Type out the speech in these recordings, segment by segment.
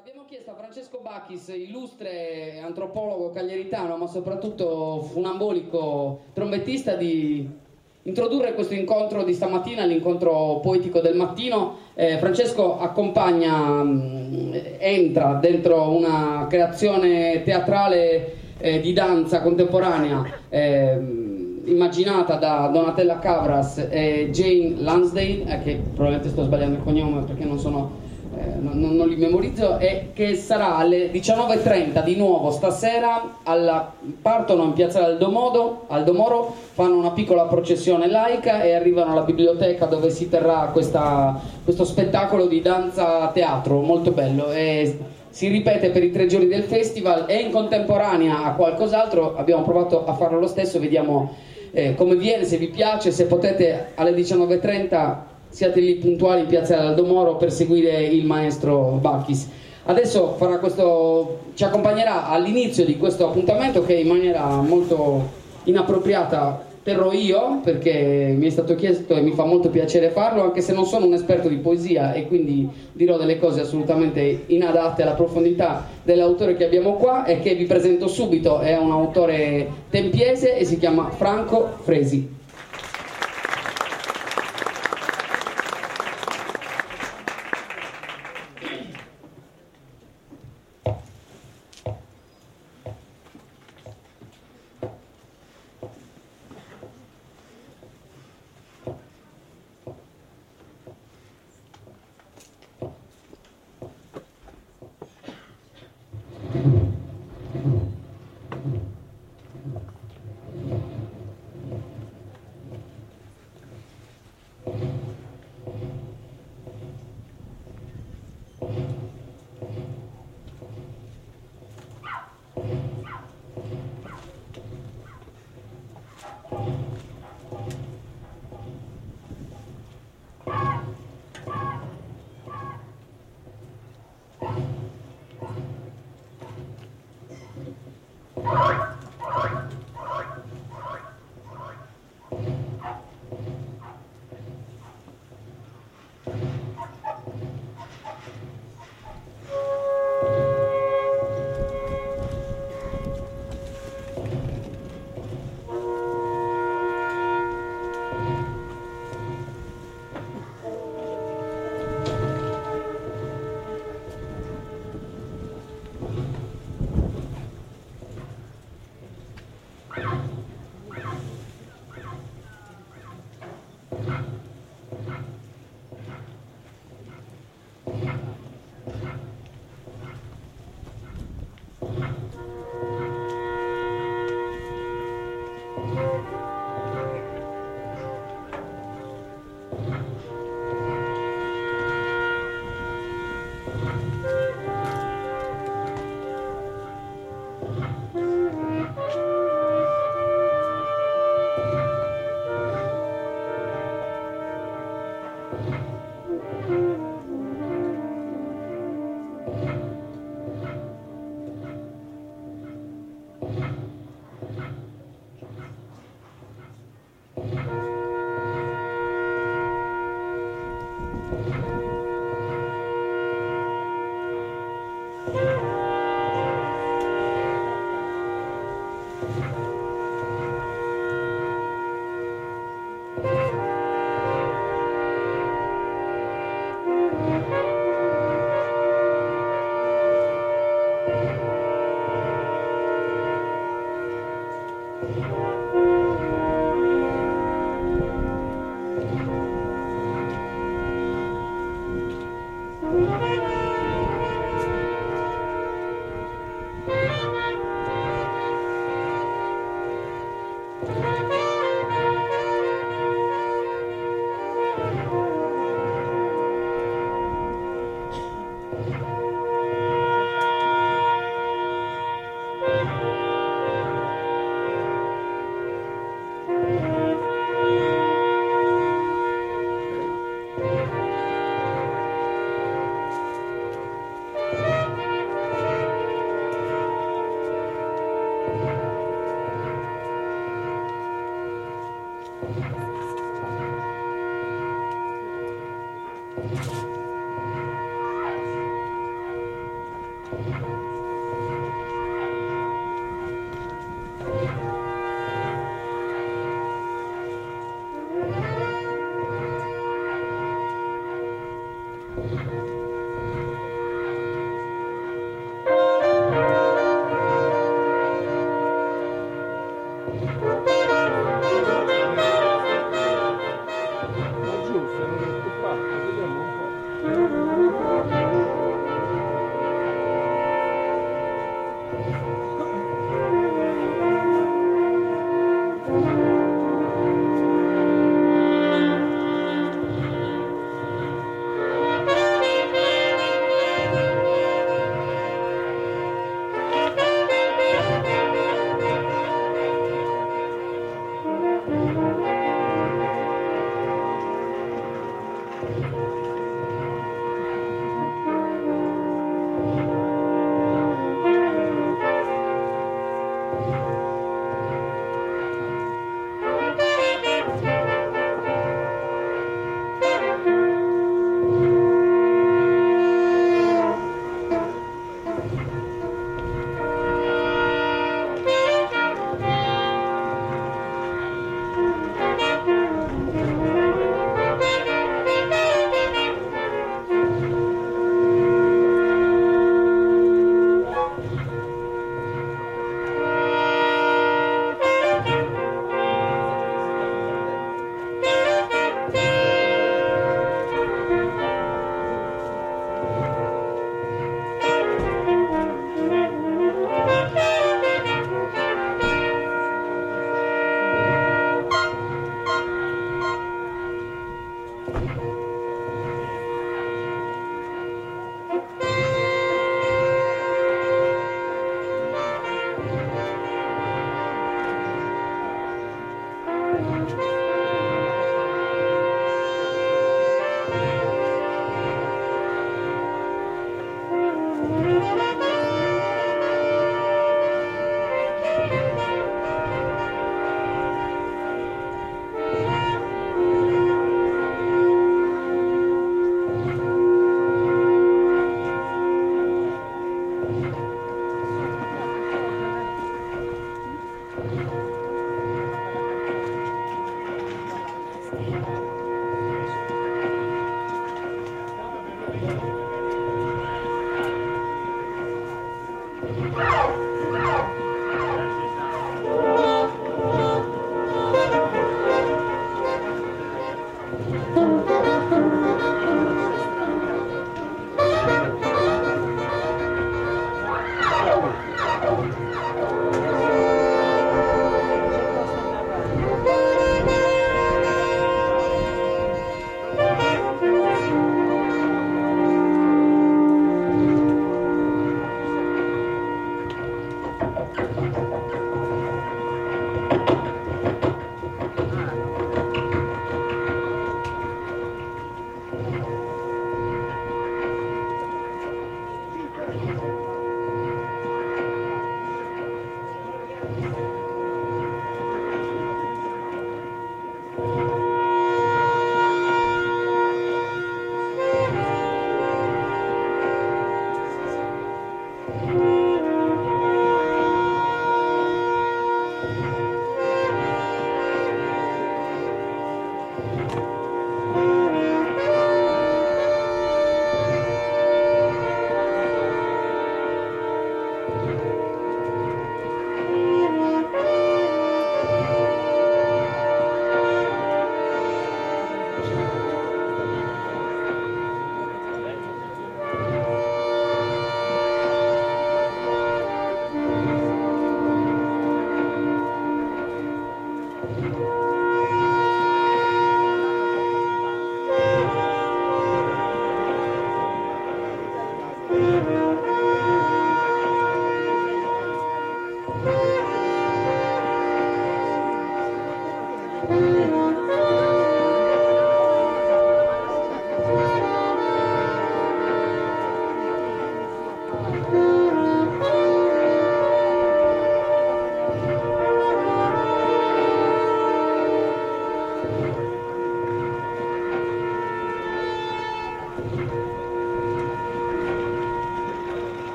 abbiamo chiesto a Francesco Bacchis, illustre antropologo cagliaritano, ma soprattutto funambolico trombettista, di introdurre questo incontro di stamattina, l'incontro poetico del mattino. Eh, Francesco accompagna, mh, entra dentro una creazione teatrale eh, di danza contemporanea. Eh, immaginata da Donatella Cavras e Jane Lansdale, eh, che probabilmente sto sbagliando il cognome perché non sono non, non, li memorizzo, e che sarà alle 19.30 di nuovo stasera, alla, partono in piazza Aldomoro, Aldomoro, fanno una piccola processione laica e arrivano alla biblioteca dove si terrà questa, questo spettacolo di danza teatro molto bello. E, si ripete per i tre giorni del festival e in contemporanea a qualcos'altro abbiamo provato a farlo lo stesso, vediamo eh, come viene, se vi piace, se potete alle 19.30 siate lì puntuali in piazza Aldomoro per seguire il maestro Bacchis. Adesso questo, ci accompagnerà all'inizio di questo appuntamento che in maniera molto inappropriata terrò io perché mi è stato chiesto e mi fa molto piacere farlo anche se non sono un esperto di poesia e quindi dirò delle cose assolutamente inadatte alla profondità dell'autore che abbiamo qua e che vi presento subito è un autore tempiese e si chiama Franco Fresi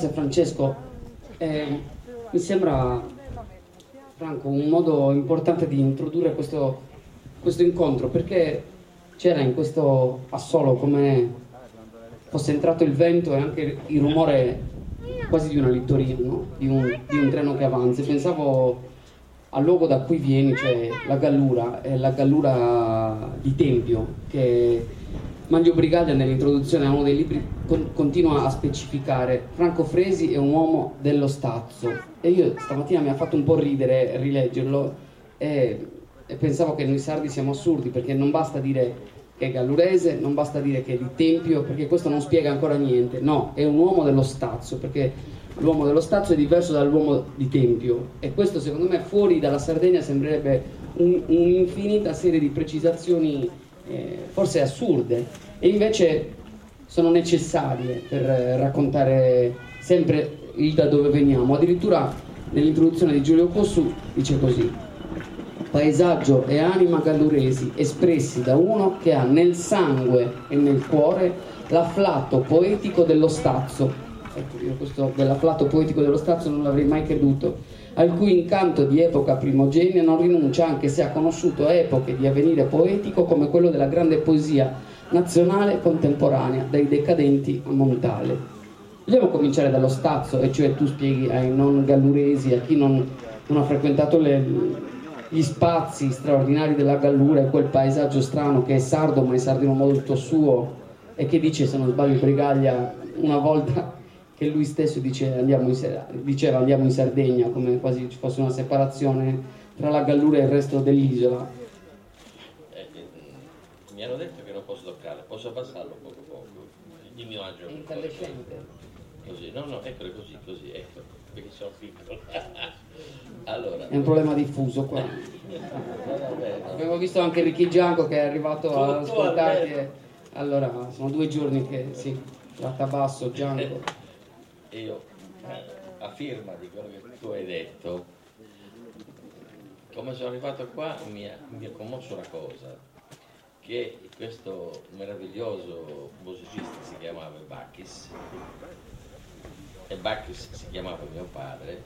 Grazie Francesco. Eh, mi sembra, Franco, un modo importante di introdurre questo, questo incontro perché c'era in questo assolo come fosse entrato il vento e anche il rumore quasi di una littorina, no? di, un, di, un, treno che avanza. Pensavo al luogo da cui vieni, cioè la Gallura, è la Gallura di Tempio, che Manlio Brigaglia nell'introduzione a uno dei libri con, continua a specificare Franco Fresi è un uomo dello stazzo. E io stamattina mi ha fatto un po' ridere rileggerlo e, e pensavo che noi sardi siamo assurdi perché non basta dire che è gallurese, non basta dire che è di Tempio, perché questo non spiega ancora niente. No, è un uomo dello Stazio, perché l'uomo dello Stazio è diverso dall'uomo di Tempio. E questo secondo me fuori dalla Sardegna sembrerebbe un, un'infinita serie di precisazioni eh, forse assurde. E invece sono necessarie per raccontare sempre il da dove veniamo. Addirittura nell'introduzione di Giulio Cossu dice così paesaggio e anima galluresi espressi da uno che ha nel sangue e nel cuore l'afflato poetico dello stazzo. Ecco, io questo dell'afflato poetico dello stazzo non l'avrei mai creduto, al cui incanto di epoca primogenia non rinuncia anche se ha conosciuto epoche di avvenire poetico come quello della grande poesia nazionale contemporanea, dai decadenti a Montale. Vogliamo cominciare dallo stazzo, e cioè tu spieghi ai non galluresi, a chi non, non ha frequentato le, gli spazi straordinari della Gallura e quel paesaggio strano che è sardo ma è sardo in un modo tutto suo e che dice se non sbaglio Brigaglia una volta che lui stesso dice, andiamo in, diceva andiamo in Sardegna come quasi ci fosse una separazione tra la Gallura e il resto dell'isola eh, eh, mi hanno detto che posso toccarlo posso passarlo poco poco il mio agio incandescente così no no eccolo così così ecco perché sono piccolo Allora. È un problema diffuso qua. Abbiamo visto anche Ricky Gianco che è arrivato ad ascoltarti. Allora, sono due giorni che si sì, tratta basso Gianco. Io, a firma di quello che tu hai detto, come sono arrivato qua mi ha, mi ha commosso una cosa, che questo meraviglioso musicista si chiamava Bacchis, e Bacchis si chiamava mio padre,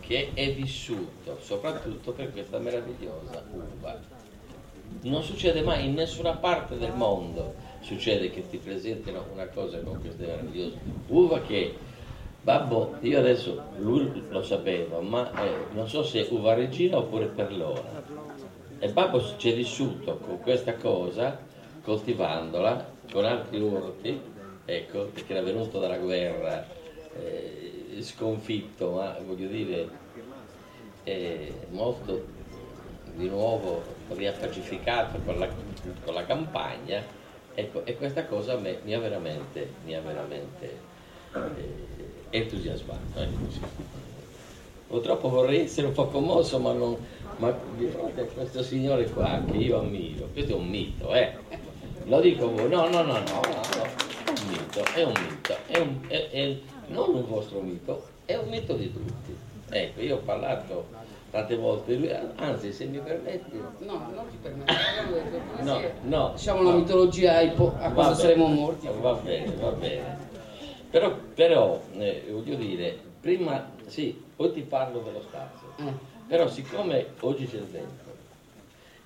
che è vissuto soprattutto per questa meravigliosa uva. Non succede mai in nessuna parte del mondo, succede che ti presentino una cosa con questa meravigliosa uva che Babbo, io adesso lui lo sapevo, ma eh, non so se uva regina oppure perlona. E Babbo ci è vissuto con questa cosa, coltivandola con altri orti, ecco, perché era venuto dalla guerra eh, sconfitto, ma voglio dire eh, molto di nuovo riappacificato con la, con la campagna, ecco, e questa cosa a me mi ha veramente, mi ha veramente eh, entusiasmato. Ecco. Purtroppo vorrei essere un po' commosso, ma, non, ma di fronte a questo signore qua che io ammiro, questo è un mito, eh? Lo dico voi, no, no, no, no, no, è un mito, è un mito, è un, è, è, non un vostro mito, è un mito di tutti. Ecco, io ho parlato tante volte, lui, anzi se mi permetti... No, non ti permetto, no, no, diciamo no, la mitologia a, a cosa saremo morti. Va bene, va bene. Però, però eh, voglio dire, prima, sì, poi ti parlo dello spazio, eh. però siccome oggi c'è il vento,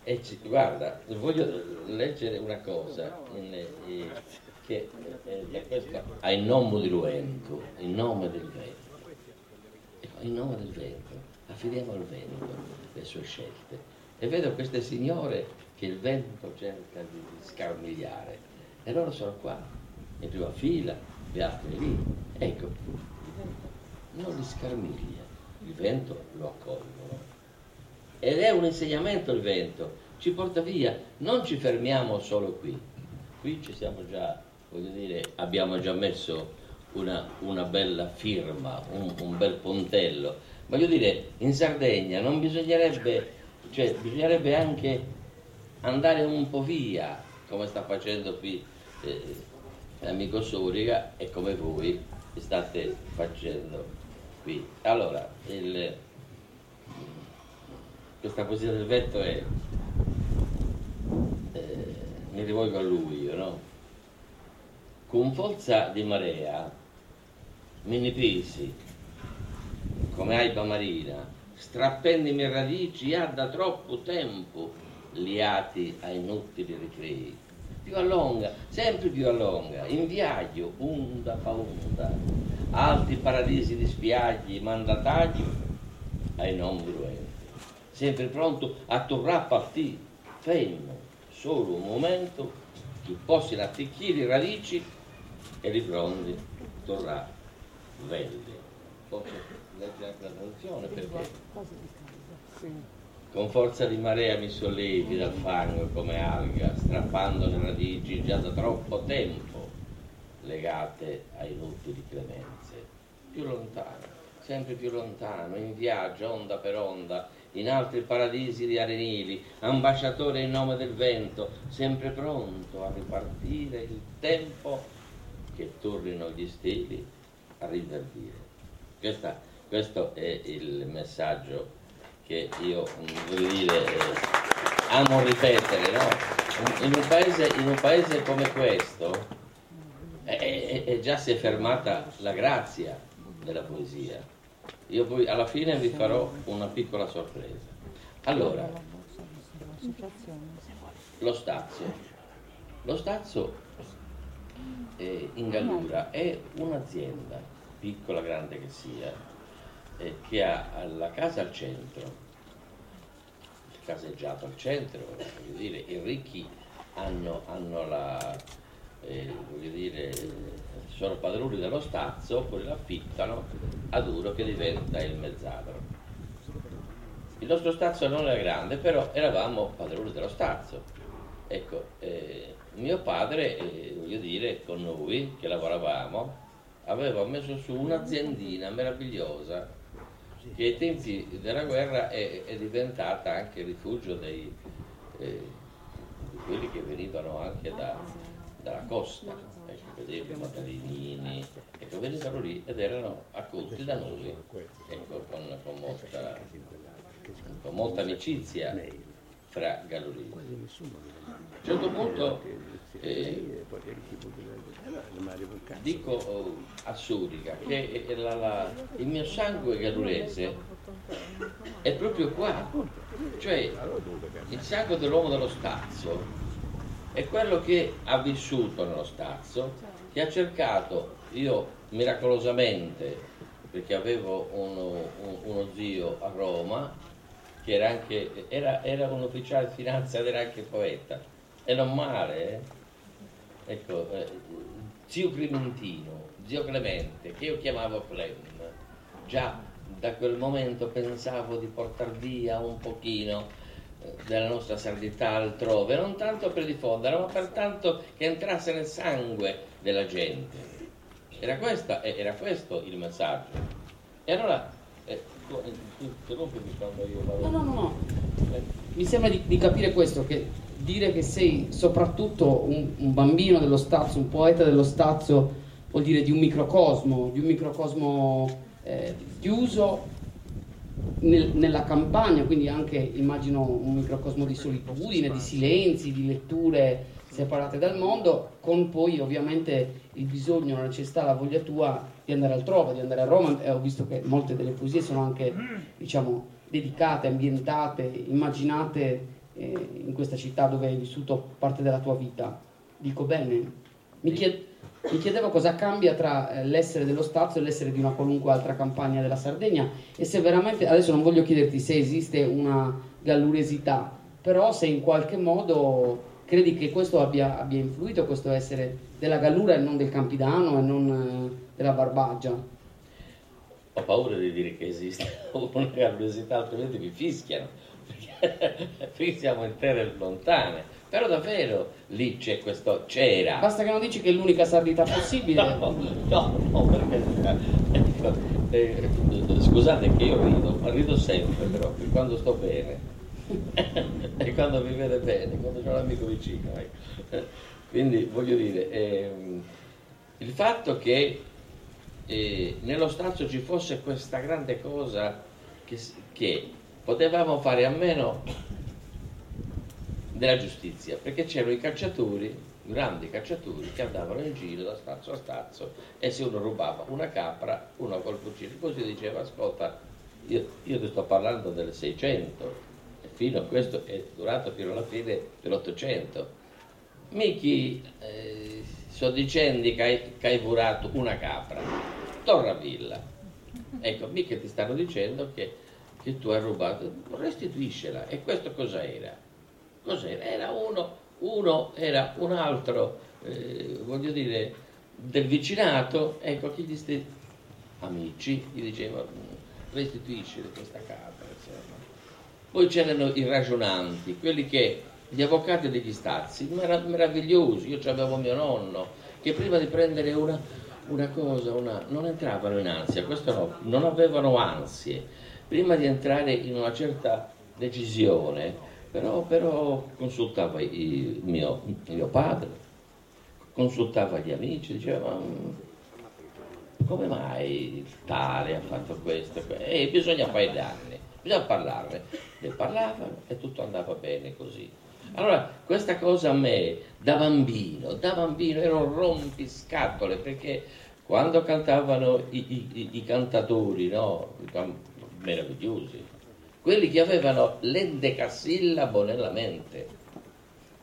e ci, guarda, voglio leggere una cosa, in, eh, che eh, questo ha il nome di Luento, il nome del vento. Ecco, in nome del vento, affidiamo al vento le sue scelte. E vedo queste signore che il vento cerca di scarmigliare. E loro sono qua, in prima fila, le altre lì. Ecco, non li scarmiglia, il vento lo accolgono. Ed è un insegnamento il vento, ci porta via, non ci fermiamo solo qui. Qui ci siamo già voglio dire, abbiamo già messo una, una bella firma, un, un, bel pontello. Voglio dire, in Sardegna non bisognerebbe, cioè bisognerebbe anche andare un po' via, come sta facendo qui eh, l'amico Suriga e come voi state facendo qui. Allora, il, questa poesia del vento è, eh, mi rivolgo a lui, io, no? con forza di marea mini pesi, come aiba marina, strappendimi radici ha da troppo tempo liati a inutili ricrei. Più allunga, sempre più allunga, in viaggio, onda fa onda, alti paradisi di spiaggi, mandataggi ai non viruenti, sempre pronto a tornare a partire, fermo, solo un momento, che possano attecchire radici e li pronti tornare verde. Posso leggere anche la traduzione perché con forza di marea mi sollevi dal fango come alga, strappando le radici già da troppo tempo legate ai inutili clemenze. Più lontano, sempre più lontano, in viaggio, onda per onda, in altri paradisi di arenili, ambasciatore in nome del vento, sempre pronto a ripartire il tempo che tornino gli stili a riverdire. Questa, questo è il messaggio che io voglio dire, eh, amo ripetere, no? in, un paese, in, un paese, come questo è, è già si è fermata la grazia della poesia. Io poi alla fine vi farò una piccola sorpresa. Allora, lo Stazio. Lo Stazio eh, in Gallura è un'azienda, piccola, grande che sia, eh, che ha la casa al centro, il caseggiato al centro, voglio dire, i ricchi hanno, hanno la, eh, voglio dire, sono padroni dello stazzo, poi l'affittano a duro che diventa il mezzadro. Il nostro stazzo non era grande, però eravamo padroni dello stazzo. Ecco, eh, mio padre, eh, voglio dire, con noi che lavoravamo, aveva messo su un'aziendina meravigliosa che ai tempi della guerra è, è diventata anche rifugio dei, eh, di quelli che venivano anche da, dalla costa, ecco, vedevi i Matalinini, ecco, venivano lì ed erano accolti da noi ecco, con, con, molta, con molta amicizia fra Gallorini. A un certo punto eh, dico oh, a Surica che la, la, il mio sangue gallurese è proprio qua, cioè il sangue dell'uomo dello stazzo è quello che ha vissuto nello stazzo, che ha cercato, io miracolosamente, perché avevo uno, uno zio a Roma, che era, anche, era, era un ufficiale di finanza ed era anche poeta, e non male, eh? ecco, eh, zio Clementino, zio Clemente, che io chiamavo Clem, già da quel momento pensavo di portare via un pochino eh, della nostra sardità altrove, non tanto per diffondere, ma per tanto che entrasse nel sangue della gente. Era, questa, era questo il messaggio. E allora, eh, interrompimi quando io vado. No, no, no, no. Eh. Mi sembra di, di capire questo, che dire che sei soprattutto un, un, bambino dello stazio, un poeta dello stazio, vuol dire di un microcosmo, di un microcosmo eh, chiuso nel, nella campagna, quindi anche immagino un microcosmo di solitudine, di silenzi, di letture separate dal mondo, con poi ovviamente il bisogno, la necessità, la voglia tua di andare altrove, di andare a Roma. E ho visto che molte delle poesie sono anche, diciamo, dedicate, ambientate, immaginate eh, in questa città dove hai vissuto parte della tua vita. Dico bene? Mi, chied- mi chiedevo cosa cambia tra eh, l'essere dello Stazio e l'essere di una qualunque altra campagna della Sardegna e se veramente, adesso non voglio chiederti se esiste una galluresità, però se in qualche modo credi che questo abbia, abbia influito, questo essere della Gallura e non del Campidano e non eh, della Barbaggia. Ho paura di dire che esiste una gallurosità, altrimenti mi fischiano qui siamo in terre lontane. Però davvero lì c'è questo, c'era. Basta che non dici che è l'unica sardità possibile. No, no, no, perché ecco, eh, scusate che io rido, ma rido sempre però, quando sto bene. e quando mi vede bene, quando c'è un amico vicino. Ecco. Quindi voglio dire, ehm, il fatto che eh, nello stazio ci fosse questa grande cosa che, che potevamo fare a meno della giustizia, perché c'erano i calciatori grandi cacciatori che andavano in giro da stazzo a stazzo e se uno rubava una capra, uno col fucile, così diceva ascolta, io, io ti sto parlando del 600 e fino a questo è durato fino alla fine dell'Ottocento. Michi, eh, sto dicendo che hai, che hai vurato una capra, torna a villa. Ecco, mica ti stanno dicendo che, che tu hai rubato, restituiscela. E questo cosa era? Cos'era? Era uno uno era un altro, eh, voglio dire, del vicinato, ecco, chi gli sti amici gli diceva restituisci questa capra, insomma. Poi c'erano i ragionanti, quelli che, gli avvocati degli stazzi, meravigliosi, io avevo mio nonno, che prima di prendere una, una cosa, una, non entravano in ansia, questo no, non avevano ansie, prima di entrare in una certa decisione, però, però consultava il mio, mio, padre, consultava gli amici, diceva ma come mai tale ha fatto questo? E bisogna danni, bisogna parlarne. Ne parlavano e tutto andava bene così. Allora, questa cosa a me, da bambino, da bambino ero rompiscatole perché quando cantavano i, i, i cantatori, no, meravigliosi, quelli che avevano l'endecasillabo nella mente.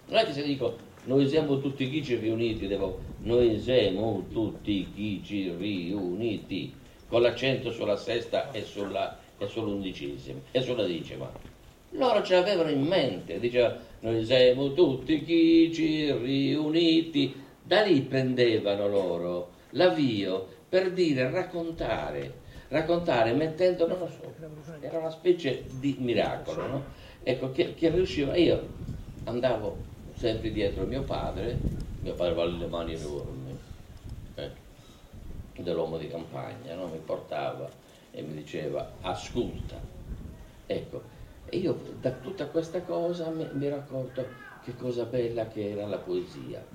Non è che se dico noi siamo tutti chici riuniti, devo, noi siamo tutti chici riuniti, con l'accento sulla sesta e, sulla, e sull'undicesima e sulla decima. Loro ce l'avevano in mente, diceva noi siamo tutti chici riuniti, da lì prendevano loro l'avvio per dire, raccontare raccontare mettendo, non lo era una specie di miracolo, no? Ecco, che, che riusciva, io andavo sempre dietro mio padre, mio padre aveva le mani enormi, eh, dell'uomo di campagna, no? mi portava e mi diceva ascolta, ecco, e io da tutta questa cosa mi, mi ero accorto che cosa bella che era la poesia,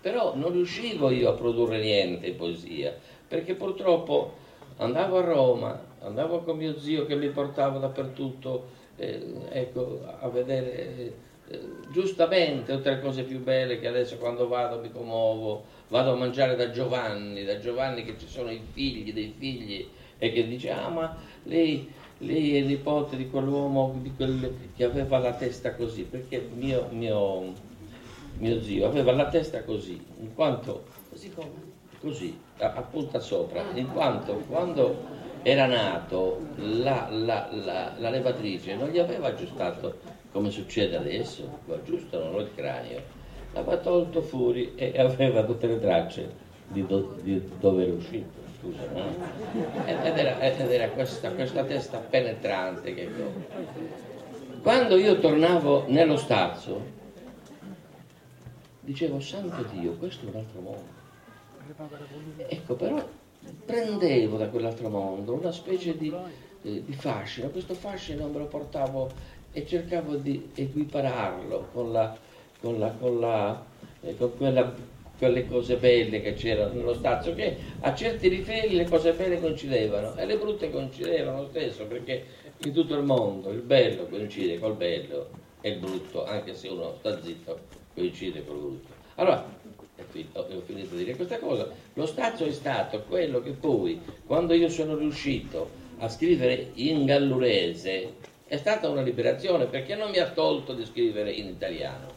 però non riuscivo io a produrre niente in poesia, perché purtroppo andavo a Roma, andavo con mio zio che mi portava dappertutto eh, ecco, a vedere eh, giustamente tutte le cose più belle che adesso quando vado mi commuovo, vado a mangiare da Giovanni, da Giovanni che ci sono i figli dei figli e che dice ah ma lei, lei è nipote di quell'uomo di quel, che aveva la testa così, perché mio, mio, mio zio aveva la testa così, in quanto... Così come? Così, a, a punta sopra, in quanto quando era nato la, la, la, la, levatrice non gli aveva aggiustato come succede adesso, lo aggiustano il cranio, l'aveva tolto fuori e aveva tutte le tracce di, do, di dove era uscito. Scusa, no? Ed era, ed era questa, questa, testa penetrante che quando io tornavo nello stazzo dicevo santo Dio questo è un altro mondo Ecco, però prendevo da quell'altro mondo una specie di, eh, di fascino, questo fascino me lo portavo e cercavo di equipararlo con, la, con, la, con, la, eh, con quella, quelle cose belle che c'erano nello stazio, che a certi livelli le cose belle coincidevano e le brutte coincidevano lo stesso, perché in tutto il mondo il bello coincide col bello e il brutto, anche se uno sta zitto, coincide col brutto. Allora, ho finito di dire questa cosa, lo Stazio è stato quello che poi, quando io sono riuscito a scrivere in gallurese, è stata una liberazione perché non mi ha tolto di scrivere in italiano,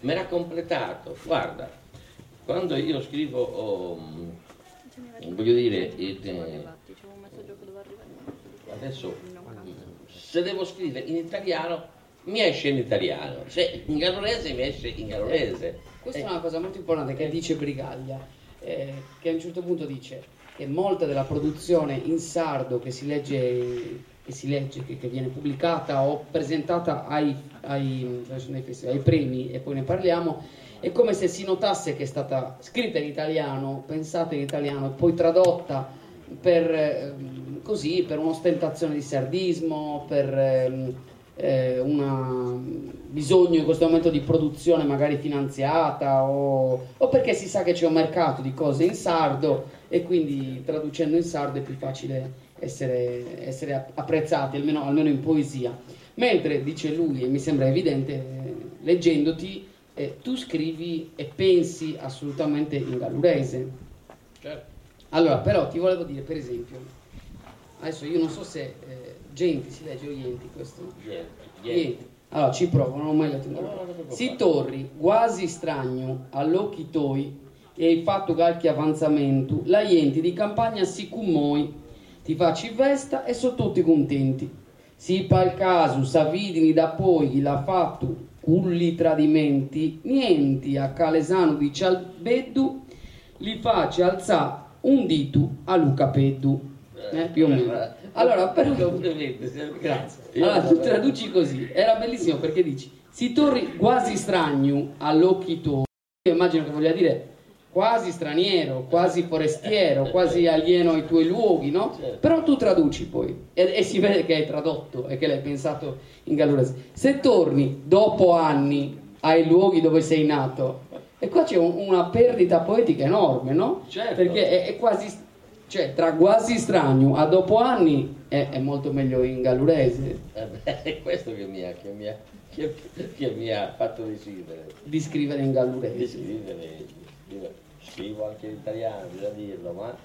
me l'ha completato. Guarda, quando io scrivo, oh, voglio dire, eh, adesso se devo scrivere in italiano mi esce in italiano, se in gallurese mi esce in gallurese questa è una cosa molto importante che dice Brigaglia, eh, che a un certo punto dice che molta della produzione in sardo che si legge, che, si legge, che, che viene pubblicata o presentata ai, ai, ai premi, e poi ne parliamo, è come se si notasse che è stata scritta in italiano, pensata in italiano e poi tradotta per, eh, così, per un'ostentazione di sardismo, per eh, eh, un bisogno in questo momento di produzione magari finanziata o, o, perché si sa che c'è un mercato di cose in sardo e quindi traducendo in sardo è più facile essere, essere apprezzati, almeno, almeno, in poesia. Mentre, dice lui, e mi sembra evidente, leggendoti, eh, tu scrivi e pensi assolutamente in gallurese. Certo. Allora, però ti volevo dire, per esempio, adesso io non so se eh, Genti si legge o Ienti questo. Niente, niente. Allora, ci provo, non ho mai letto in No, ti Si torri quasi strano all'occhi tuoi e hai fatto qualche avanzamento, la gente di campagna si cummoi, ti facci festa e sono tutti contenti. Si pa il caso, s'avvidini da poi chi l'ha fatto culli tradimenti, nienti a Calesano di Cialbeddu, li face alzare un dito a Luca Peddu. Eh, più o meno. Allora, sì. Grazie. Allora, tu traduci così. Era bellissimo perché dici, si torni quasi strano all'occhi tuoi. Io immagino che voglia dire quasi straniero, quasi forestiero, quasi alieno ai tuoi luoghi, no? Certo. Però tu traduci poi e, e si vede che hai tradotto e che l'hai pensato in gallurese. Se torni dopo anni ai luoghi dove sei nato, e qua c'è un- una perdita poetica enorme, no? Certo. Perché è, è quasi, cioè tra quasi strano a dopo anni è, è molto meglio in gallurese Eh beh, È questo che mi ha, che mi ha, che, che mi ha fatto decidere di scrivere in di gallurese. scrivere. Io Scrivo anche in italiano, bisogna dirlo, ma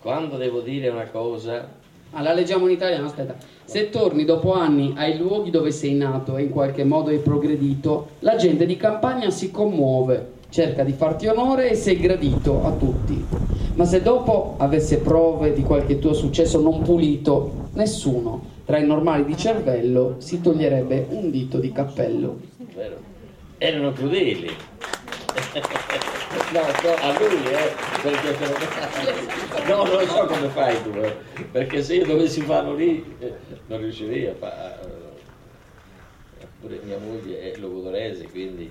quando devo dire una cosa, Ah, la leggiamo in italiano, aspetta. Se torni dopo anni ai luoghi dove sei nato e in qualche modo hai progredito, la gente di campagna si commuove, cerca di farti onore e sei gradito a tutti. Ma se dopo avesse prove di qualche tuo successo non pulito, nessuno tra i normali di cervello si toglierebbe un dito di cappello. vero? Erano crudeli. No, no, a lui, eh, perché se lo- No, non lo so come fai tu, eh, perché se io dovessi farlo lì eh, non riuscirei a fare. Pure mia moglie è logudorese, quindi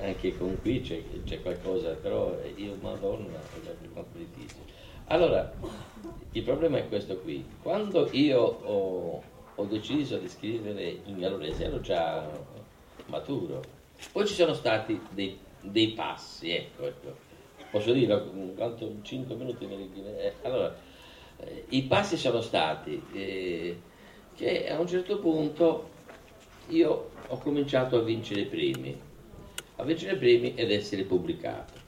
anche con qui c'è, c'è qualcosa, però io, madonna, molto difficile. Allora, il problema è questo qui. Quando io ho, ho deciso di scrivere in gallurese ero già maturo. Poi ci sono stati dei, dei passi, ecco, ecco. Posso dirlo, quanto 5 minuti mi eh, Allora, eh, i passi sono stati eh, che a un certo punto io ho cominciato a vincere i primi, a vincere i primi ed essere pubblicato.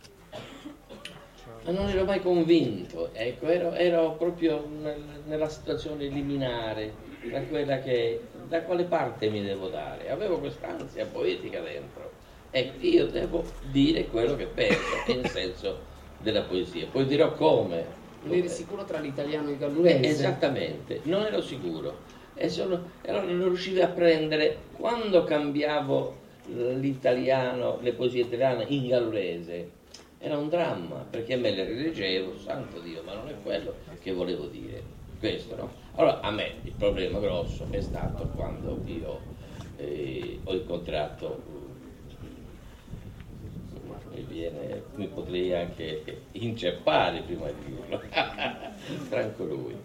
Ma non ero mai convinto, ecco, ero, ero proprio nel- nella situazione liminare, tra quella che, da quale parte mi devo dare. Avevo quest'ansia poetica dentro. Ecco, io devo dire quello che penso, in senso della poesia. Poi dirò come. Non eri sicuro tra l'italiano e il gallurese? Esattamente, non ero sicuro. E sono, e allora non riuscivo a prendere, quando cambiavo l'italiano, le poesie italiane in gallurese, era un dramma, perché me le rileggevo, santo Dio, ma non è quello che volevo dire. Questo, no? Allora, a me il problema grosso è stato quando io eh, ho incontrato, eh, mi, viene, mi potrei anche inceppare prima di dirlo, Franco Lui.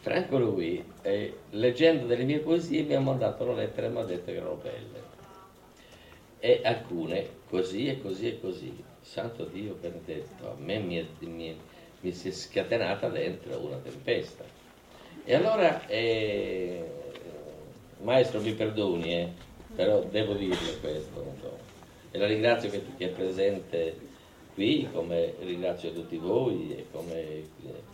Franco Lui, eh, leggendo delle mie poesie, mi ha mandato una lettera e mi ha detto che erano belle. E alcune così e così e così. Santo Dio benedetto, a me mi, mi- mi si è scatenata dentro una tempesta. E allora, eh, maestro mi perdoni, eh, però devo dirle questo. so. E la ringrazio che, che è presente qui, come ringrazio tutti voi, e come,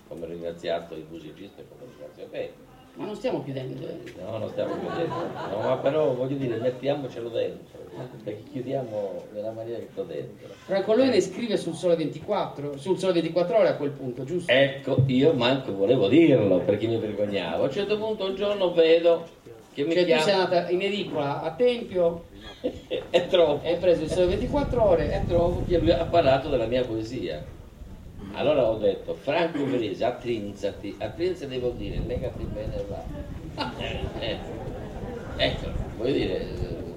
come ringraziato il musicista, come ringrazio me. Ma non stiamo chiudendo, eh. No, non stiamo chiudendo. No, ma però voglio dire, mettiamocelo dentro, perché chiudiamo nella maniera che sto dentro. Franco Lui ne scrive sul Sole 24, sul Sole 24 ore a quel punto, giusto? Ecco, io manco volevo dirlo perché mi vergognavo. A un certo punto un giorno vedo che mi Cioè tu sei chiama andata in edicola a Tempio, è troppo. hai preso il Sole 24 ore È troppo che lui ha parlato della mia poesia. Allora ho detto, Franco Verese, attrinzati. Attrinzati vuol dire legati bene là. Eh, ecco, voglio dire,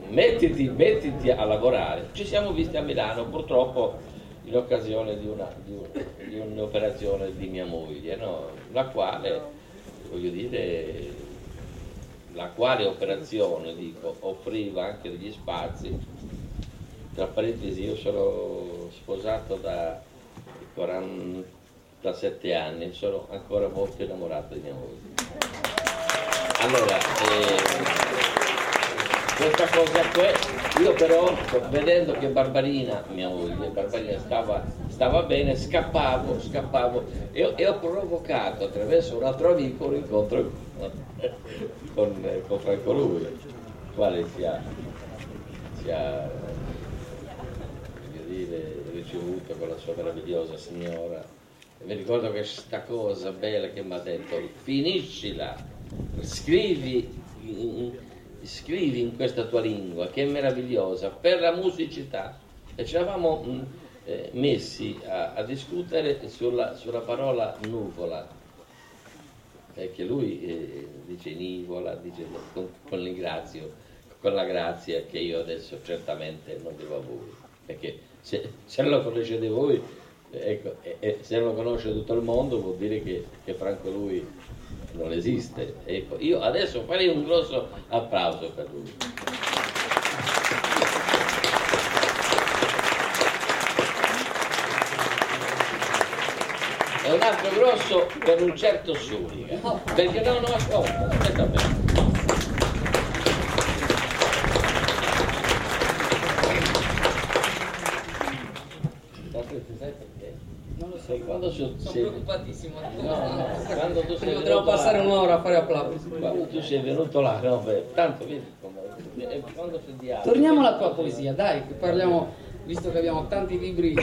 mettiti, mettiti a lavorare. Ci siamo visti a Milano, purtroppo in occasione di, una, di, un- di un'operazione di mia moglie, no? la quale, voglio dire, la quale operazione, dico, offriva anche degli spazi tra parentesi, io sono sposato da 47 anni sono ancora molto innamorato di mia moglie. Allora, eh, questa cosa qui Io però, vedendo che Barbarina, mia moglie, Barbarina stava, stava bene, scappavo, scappavo e, e, ho provocato attraverso un altro amico un incontro con, con Franco Lui, quale si ha, si ha dire, ricevuto con la sua meravigliosa signora. E mi ricordo che sta cosa bella che mi ha detto, finiscila, scrivi scrivi in questa tua lingua che è meravigliosa per la musicità e ci eravamo mm, eh, messi a, a discutere sulla, sulla, parola nuvola perché lui eh, dice nivola dice con, con l'ingrazio con la grazia che io adesso certamente non devo a voi perché se, se lo conoscete voi ecco, e, se non lo conosce tutto il mondo vuol dire che, che Franco lui non esiste. Ecco, io adesso farei un grosso applauso per lui. E un altro grosso per un certo Suliga. Perché no, no, ascolta, aspetta bene. sei, quando su, sono sei... preoccupatissimo. No, no, quando tu sei potremmo passare un'ora a fare applausi. Quando tu sei venuto là no, beh, tanto vedi quando torniamo alla tua poesia dai parliamo visto che abbiamo tanti libri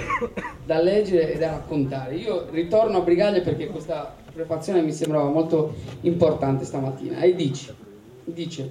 da leggere e da raccontare. Io ritorno a Brigaglia perché questa prefazione mi sembrava molto importante stamattina. E dice dice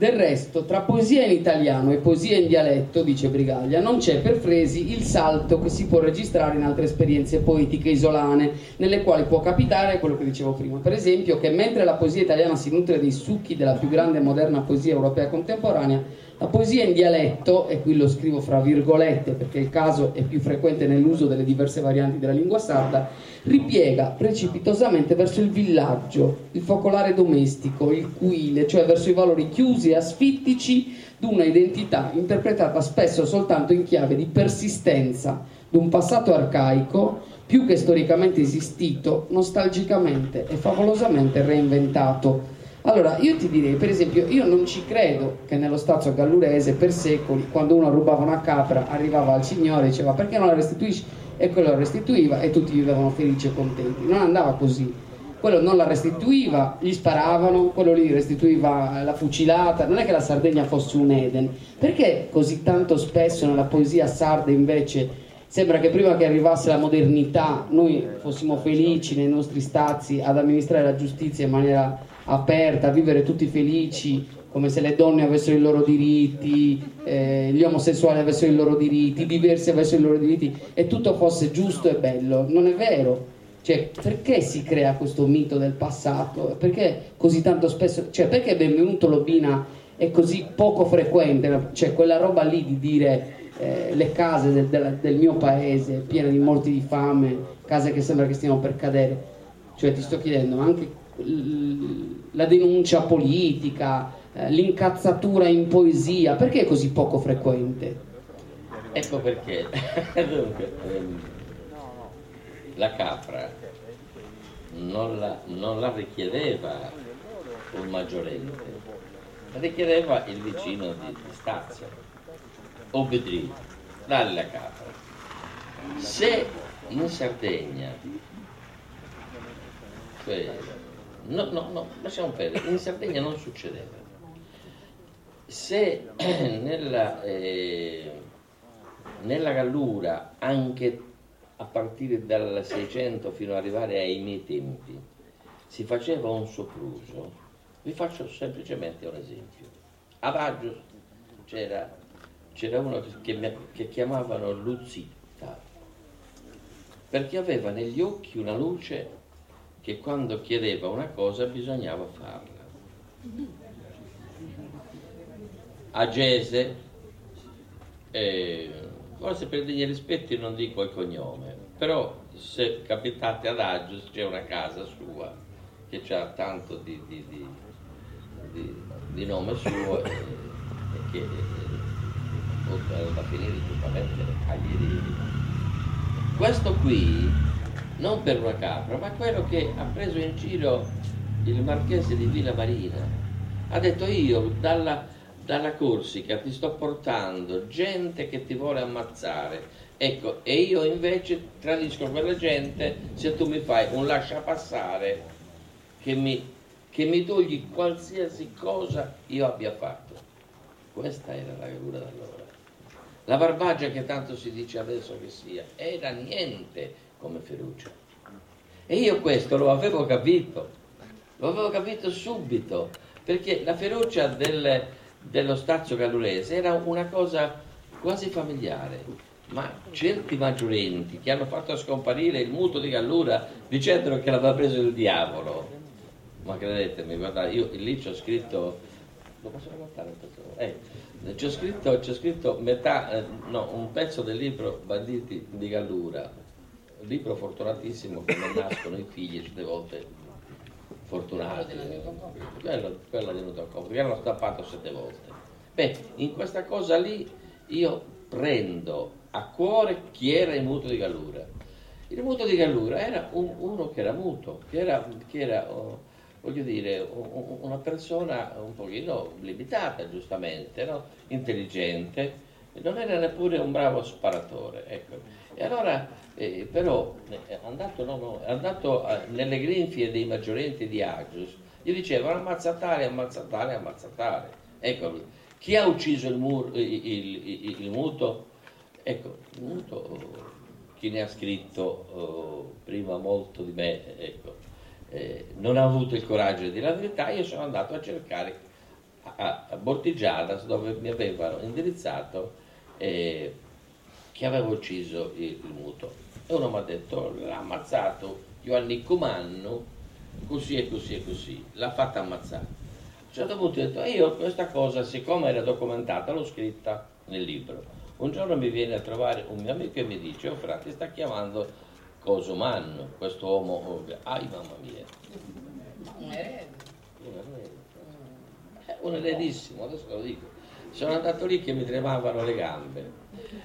del resto, tra poesia in italiano e poesia in dialetto, dice Brigaglia, non c'è per Fresi il salto che si può registrare in altre esperienze poetiche isolane, nelle quali può capitare quello che dicevo prima. Per esempio, che mentre la poesia italiana si nutre dei succhi della più grande e moderna poesia europea contemporanea, la poesia in dialetto, e qui lo scrivo fra virgolette perché il caso è più frequente nell'uso delle diverse varianti della lingua sarda, ripiega precipitosamente verso il villaggio, il focolare domestico, il cuile, cioè verso i valori chiusi e asfittici di una identità interpretata spesso soltanto in chiave di persistenza di un passato arcaico più che storicamente esistito, nostalgicamente e favolosamente reinventato allora, io ti direi, per esempio, io non ci credo che nello stazio gallurese per secoli, quando uno rubava una capra, arrivava al signore e diceva perché non la restituisci? E quello la restituiva e tutti vivevano felici e contenti. Non andava così. Quello non la restituiva, gli sparavano, quello lì restituiva la fucilata. Non è che la Sardegna fosse un Eden. Perché così tanto spesso nella poesia sarda invece sembra che prima che arrivasse la modernità noi fossimo felici nei nostri stazi ad amministrare la giustizia in maniera aperta, a vivere tutti felici, come se le donne avessero i loro diritti, eh, gli omosessuali avessero i loro diritti, i diversi avessero i loro diritti e tutto fosse giusto e bello. Non è vero. Cioè, perché si crea questo mito del passato? Perché così tanto spesso, cioè, perché Benvenuto Lobina è così poco frequente? Cioè, quella roba lì di dire eh, le case del, del, del mio paese piene di morti di fame, case che sembra che stiano per cadere. Cioè, ti sto chiedendo, anche la denuncia politica, eh, l'incazzatura in poesia, perché è così poco frequente? Ecco perché Dunque, ehm, la capra non la, non la, richiedeva un maggiorente, la richiedeva il vicino di, di Stazio, obbedì, dalle la capra. Se in Sardegna, cioè No, no, no, lasciamo perdere. In Sardegna non succedeva. Se nella, eh, nella Gallura, anche a partire dal 600 fino ad arrivare ai miei tempi, si faceva un sopruso, vi faccio semplicemente un esempio. A Baggio c'era, c'era uno che, che chiamavano Luzitta, perché aveva negli occhi una luce che quando chiedeva una cosa bisognava farla. A Gese, eh, forse per degli rispetti non dico il cognome, però se capitate ad Agios c'è una casa sua che ha tanto di, di, di, di, nome suo e, e che oltre da finire giustamente agli rivi. Questo qui non per una capra, ma quello che ha preso in giro il marchese di Villa Marina. Ha detto io dalla, dalla Corsica ti sto portando gente che ti vuole ammazzare. Ecco, e io invece tradisco quella gente se tu mi fai un lascia passare che mi, che mi togli qualsiasi cosa io abbia fatto. Questa era la figura d'allora. La Barbagia che tanto si dice adesso che sia, era niente come Ferruccio. E io questo lo avevo capito, lo avevo capito subito, perché la ferocia del, dello stazio gallurese era una cosa quasi familiare, ma certi maggiorenti che hanno fatto scomparire il muto di Gallura dicendo che l'aveva preso il diavolo, ma credetemi, guardate, io lì ci ho scritto, lo posso raccontare? Eh, ci scritto, c'ho scritto metà, eh, no, un pezzo del libro Banditi di Gallura, libro fortunatissimo come nascono i figli certe volte fortunati. Quello, quello di Newton Compton, che l'hanno stampato sette volte. Beh, in questa cosa lì io prendo a cuore chi era il muto di Gallura. Il muto di Gallura era un, uno che era muto, che era, che era oh, voglio dire, una persona un pochino limitata, giustamente, no? intelligente, non era neppure un bravo sparatore. Ecco. E allora, eh, però, è andato, no, no, andato a, nelle grinfie dei maggiorenti di Agius, gli dicevano ammazzatare, ammazzatare, ammazzatare. Ecco, chi ha ucciso il, mur, il, il, il muto? Ecco, il muto, chi ne ha scritto oh, prima molto di me, ecco, eh, non ha avuto il coraggio di dire la verità, io sono andato a cercare a, a Bortigiada dove mi avevano indirizzato eh, che aveva ucciso il, il muto. E uno mi ha detto, l'ha ammazzato Giovanni Comanno, così e così e così, l'ha fatta ammazzare. A un certo punto ho detto, io questa cosa, siccome era documentata, l'ho scritta nel libro. Un giorno mi viene a trovare un mio amico e mi dice, oh frate, sta chiamando Cosumanno, questo uomo, oh, ai mamma mia. Un erede. Un erede. Eh, un eredissimo, adesso lo dico. Sono andato lì che mi tremavano le gambe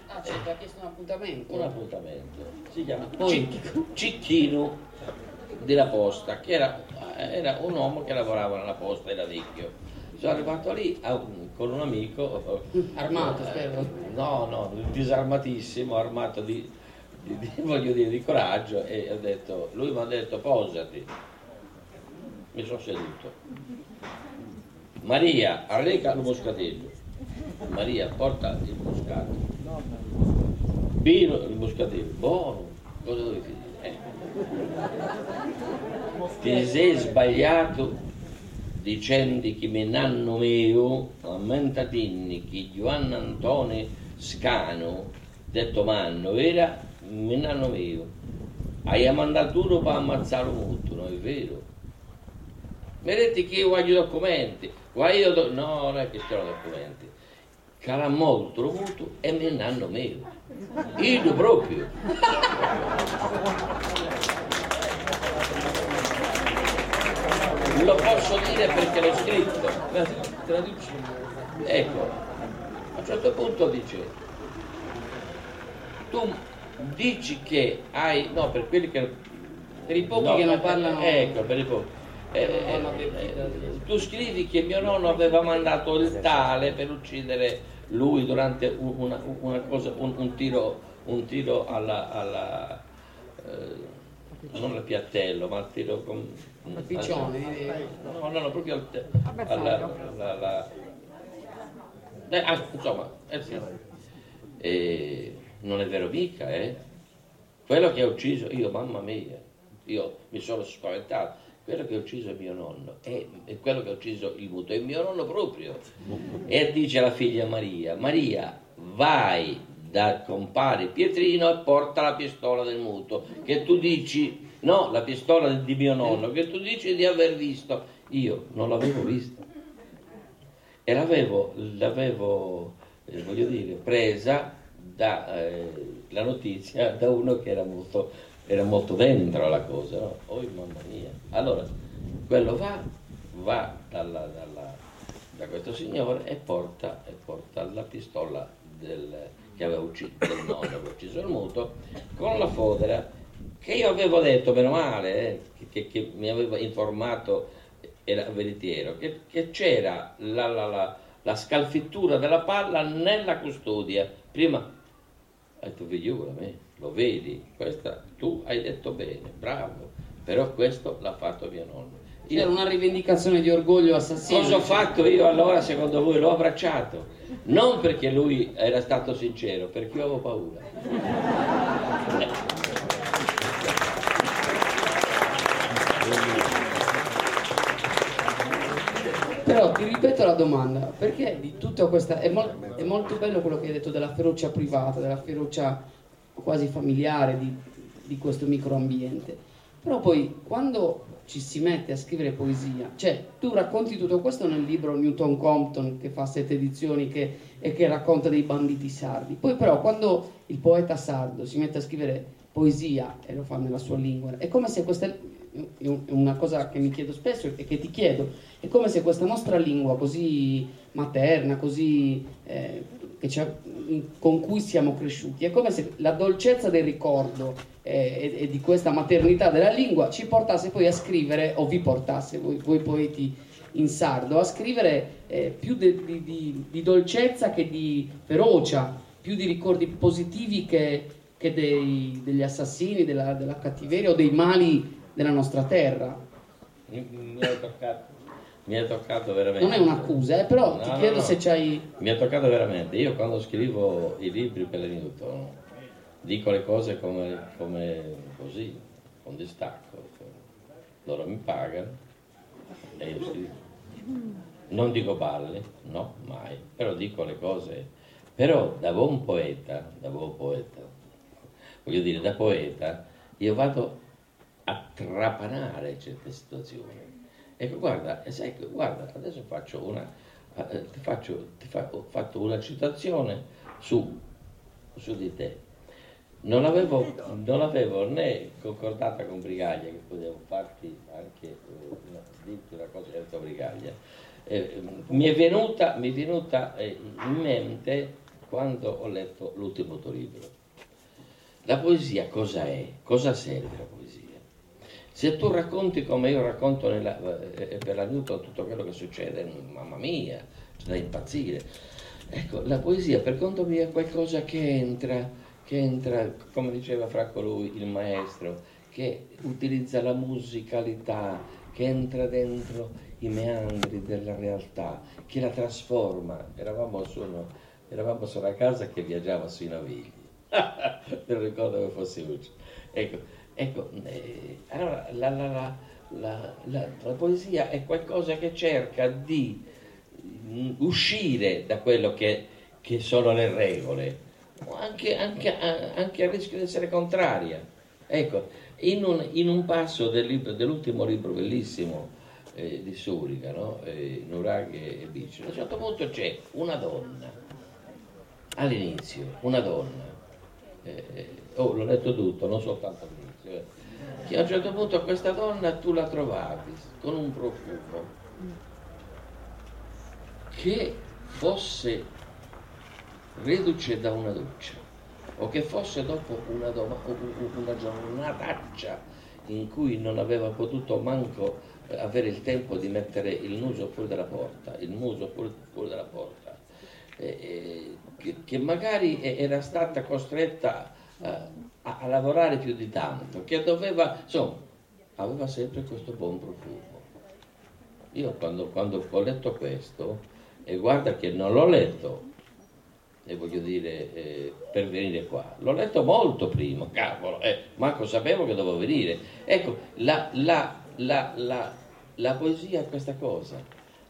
Ah, ci ha chiesto un appuntamento? Un appuntamento. Si chiama Cic- Cicchino della posta, che era, era, un uomo che lavorava nella posta, era vecchio. Sono arrivato lì a, con un amico. Armato, eh, spero? No, no, disarmatissimo, armato di, di, di, voglio dire, di coraggio e ho detto, lui mi ha detto posati. Mi sono seduto. Maria, arreca il moscatello. Maria, porta il moscato Vino il moscatello, buono, cosa dovete dire? Eh. Ti sei sbagliato dicendo che me nanno mio, a mentatinni che Giovanni Antone Scano, detto manno, era me nanno mio. Hai mandato uno per ammazzare un non è vero? Mi dite che io voglio documenti, voglio do... no, non è che sto documenti cara molto molto e me ne hanno meno. Io proprio. Lo posso dire perché l'ho scritto. Ecco, a un certo punto dice, tu dici che hai, no, per quelli che... Per i pochi no, che non parlano... Ecco, per i pochi. Eh, eh, eh, tu scrivi che mio nonno aveva mandato il tale per uccidere lui durante una, una cosa, un, un, tiro, un tiro alla, alla eh, non al piattello, ma al tiro con... Al piccione? No, no, no, proprio al... Alla, alla, alla, eh, ah, insomma, eh sì. E non è vero mica, eh? Quello che ha ucciso io, mamma mia, io mi sono spaventato quello che ha ucciso mio nonno è, è quello che ha ucciso il muto, è mio nonno proprio. E dice alla figlia Maria, Maria, vai da compare Pietrino e porta la pistola del muto, che tu dici, no, la pistola di mio nonno, che tu dici di aver visto. Io non l'avevo vista. E l'avevo, l'avevo eh, voglio dire, presa da, eh, la notizia da uno che era molto era molto dentro la cosa, no? Oh mamma mia. Allora, quello va, va dalla, dalla, da questo signore e porta, e porta la pistola del, che aveva ucciso, del nonno, aveva ucciso il muto, con la fodera, che io avevo detto, meno male, eh, che, che, mi aveva informato, era veritiero, che, che c'era la, la, la la scalfittura della palla nella custodia. Prima hai detto figliura, lo vedi, questa tu hai detto bene, bravo, però questo l'ha fatto mio nonno. Io, C'era una rivendicazione di orgoglio assassino. Cosa ho fatto io allora secondo voi? L'ho abbracciato, non perché lui era stato sincero, perché io avevo paura. Però ti ripeto la domanda, perché di tutta questa... È, mo- è molto bello quello che hai detto della ferocia privata, della ferocia quasi familiare di, di questo microambiente. Però poi quando ci si mette a scrivere poesia, cioè tu racconti tutto questo nel libro Newton Compton che fa sette edizioni che, e che racconta dei banditi sardi, poi però quando il poeta sardo si mette a scrivere poesia e lo fa nella sua lingua, è come se questa è una cosa che mi chiedo spesso e che ti chiedo, è come se questa nostra lingua così materna, così eh, con cui siamo cresciuti, è come se la dolcezza del ricordo eh, e, di questa maternità della lingua ci portasse poi a scrivere, o vi portasse voi, voi poeti in sardo, a scrivere eh, più de, di, di, di, dolcezza che di ferocia, più di ricordi positivi che, che dei, degli assassini, della, della cattiveria o dei mali della nostra terra. Mi è toccato, mi è toccato veramente. Non è un'accusa, eh, però no, ti chiedo no, no. se c'hai... Mi è toccato veramente. Io quando scrivo i libri per Newton dico le cose come, come così, con distacco. Loro mi pagano e io scrivo. Non dico balle, no, mai, però dico le cose. Però da buon poeta, da buon poeta, voglio dire, da poeta, io vado a trapanare certe situazioni. Ecco, guarda, sai, guarda adesso faccio una, eh, ti faccio, ti fa, ho fatto una citazione su, su di te. Non avevo, non avevo, né concordata con Brigaglia, che potevo farti anche eh, dirti una cosa senza Brigaglia. Eh, mi, è venuta, mi è venuta eh, in mente quando ho letto l'ultimo tuo libro. La poesia cosa è? Cosa serve la poesia? Se tu racconti come io racconto nella, eh, per la Newton tutto quello che succede, mamma mia, c'è da impazzire. Ecco, la poesia per conto mio è qualcosa che entra, che entra, come diceva Franco lui, il maestro, che utilizza la musicalità, che entra dentro i meandri della realtà, che la trasforma. Eravamo uno, eravamo su una casa che viaggiava sui navigli. non ricordo che fosse Uccio. Ecco, Ecco, eh, allora la, la, la, la, poesia è qualcosa che cerca di mm, uscire da quello che, che, sono le regole, anche, anche, anche a rischio di essere contraria. Ecco, in un, in un passo del libro, dell'ultimo libro bellissimo eh, di Suriga, no? eh, Nuragh e Bici, a un certo punto c'è una donna, all'inizio, una donna, eh, eh, oh l'ho letto tutto, non soltanto lui che a un certo punto questa donna tu la trovavi con un profumo che fosse reduce da una doccia o che fosse dopo una, doma, una giornataccia in cui non aveva potuto manco eh, avere il tempo di mettere il muso fuori dalla porta, il muso fuori, dalla porta, eh, che, che, magari era stata costretta a, a, a lavorare più di tanto, che doveva, insomma, aveva sempre questo buon profumo. Io quando, quando ho letto questo, e guarda che non l'ho letto, e voglio dire, eh, per venire qua, l'ho letto molto prima, cavolo, eh, manco sapevo che dovevo venire. Ecco, la, la, la, la, poesia è questa cosa.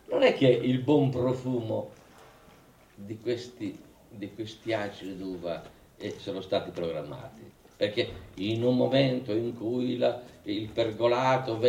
Non è che il buon profumo di questi, di questi acidi d'uva eh, sono stati programmati perché in un momento in cui il pergolato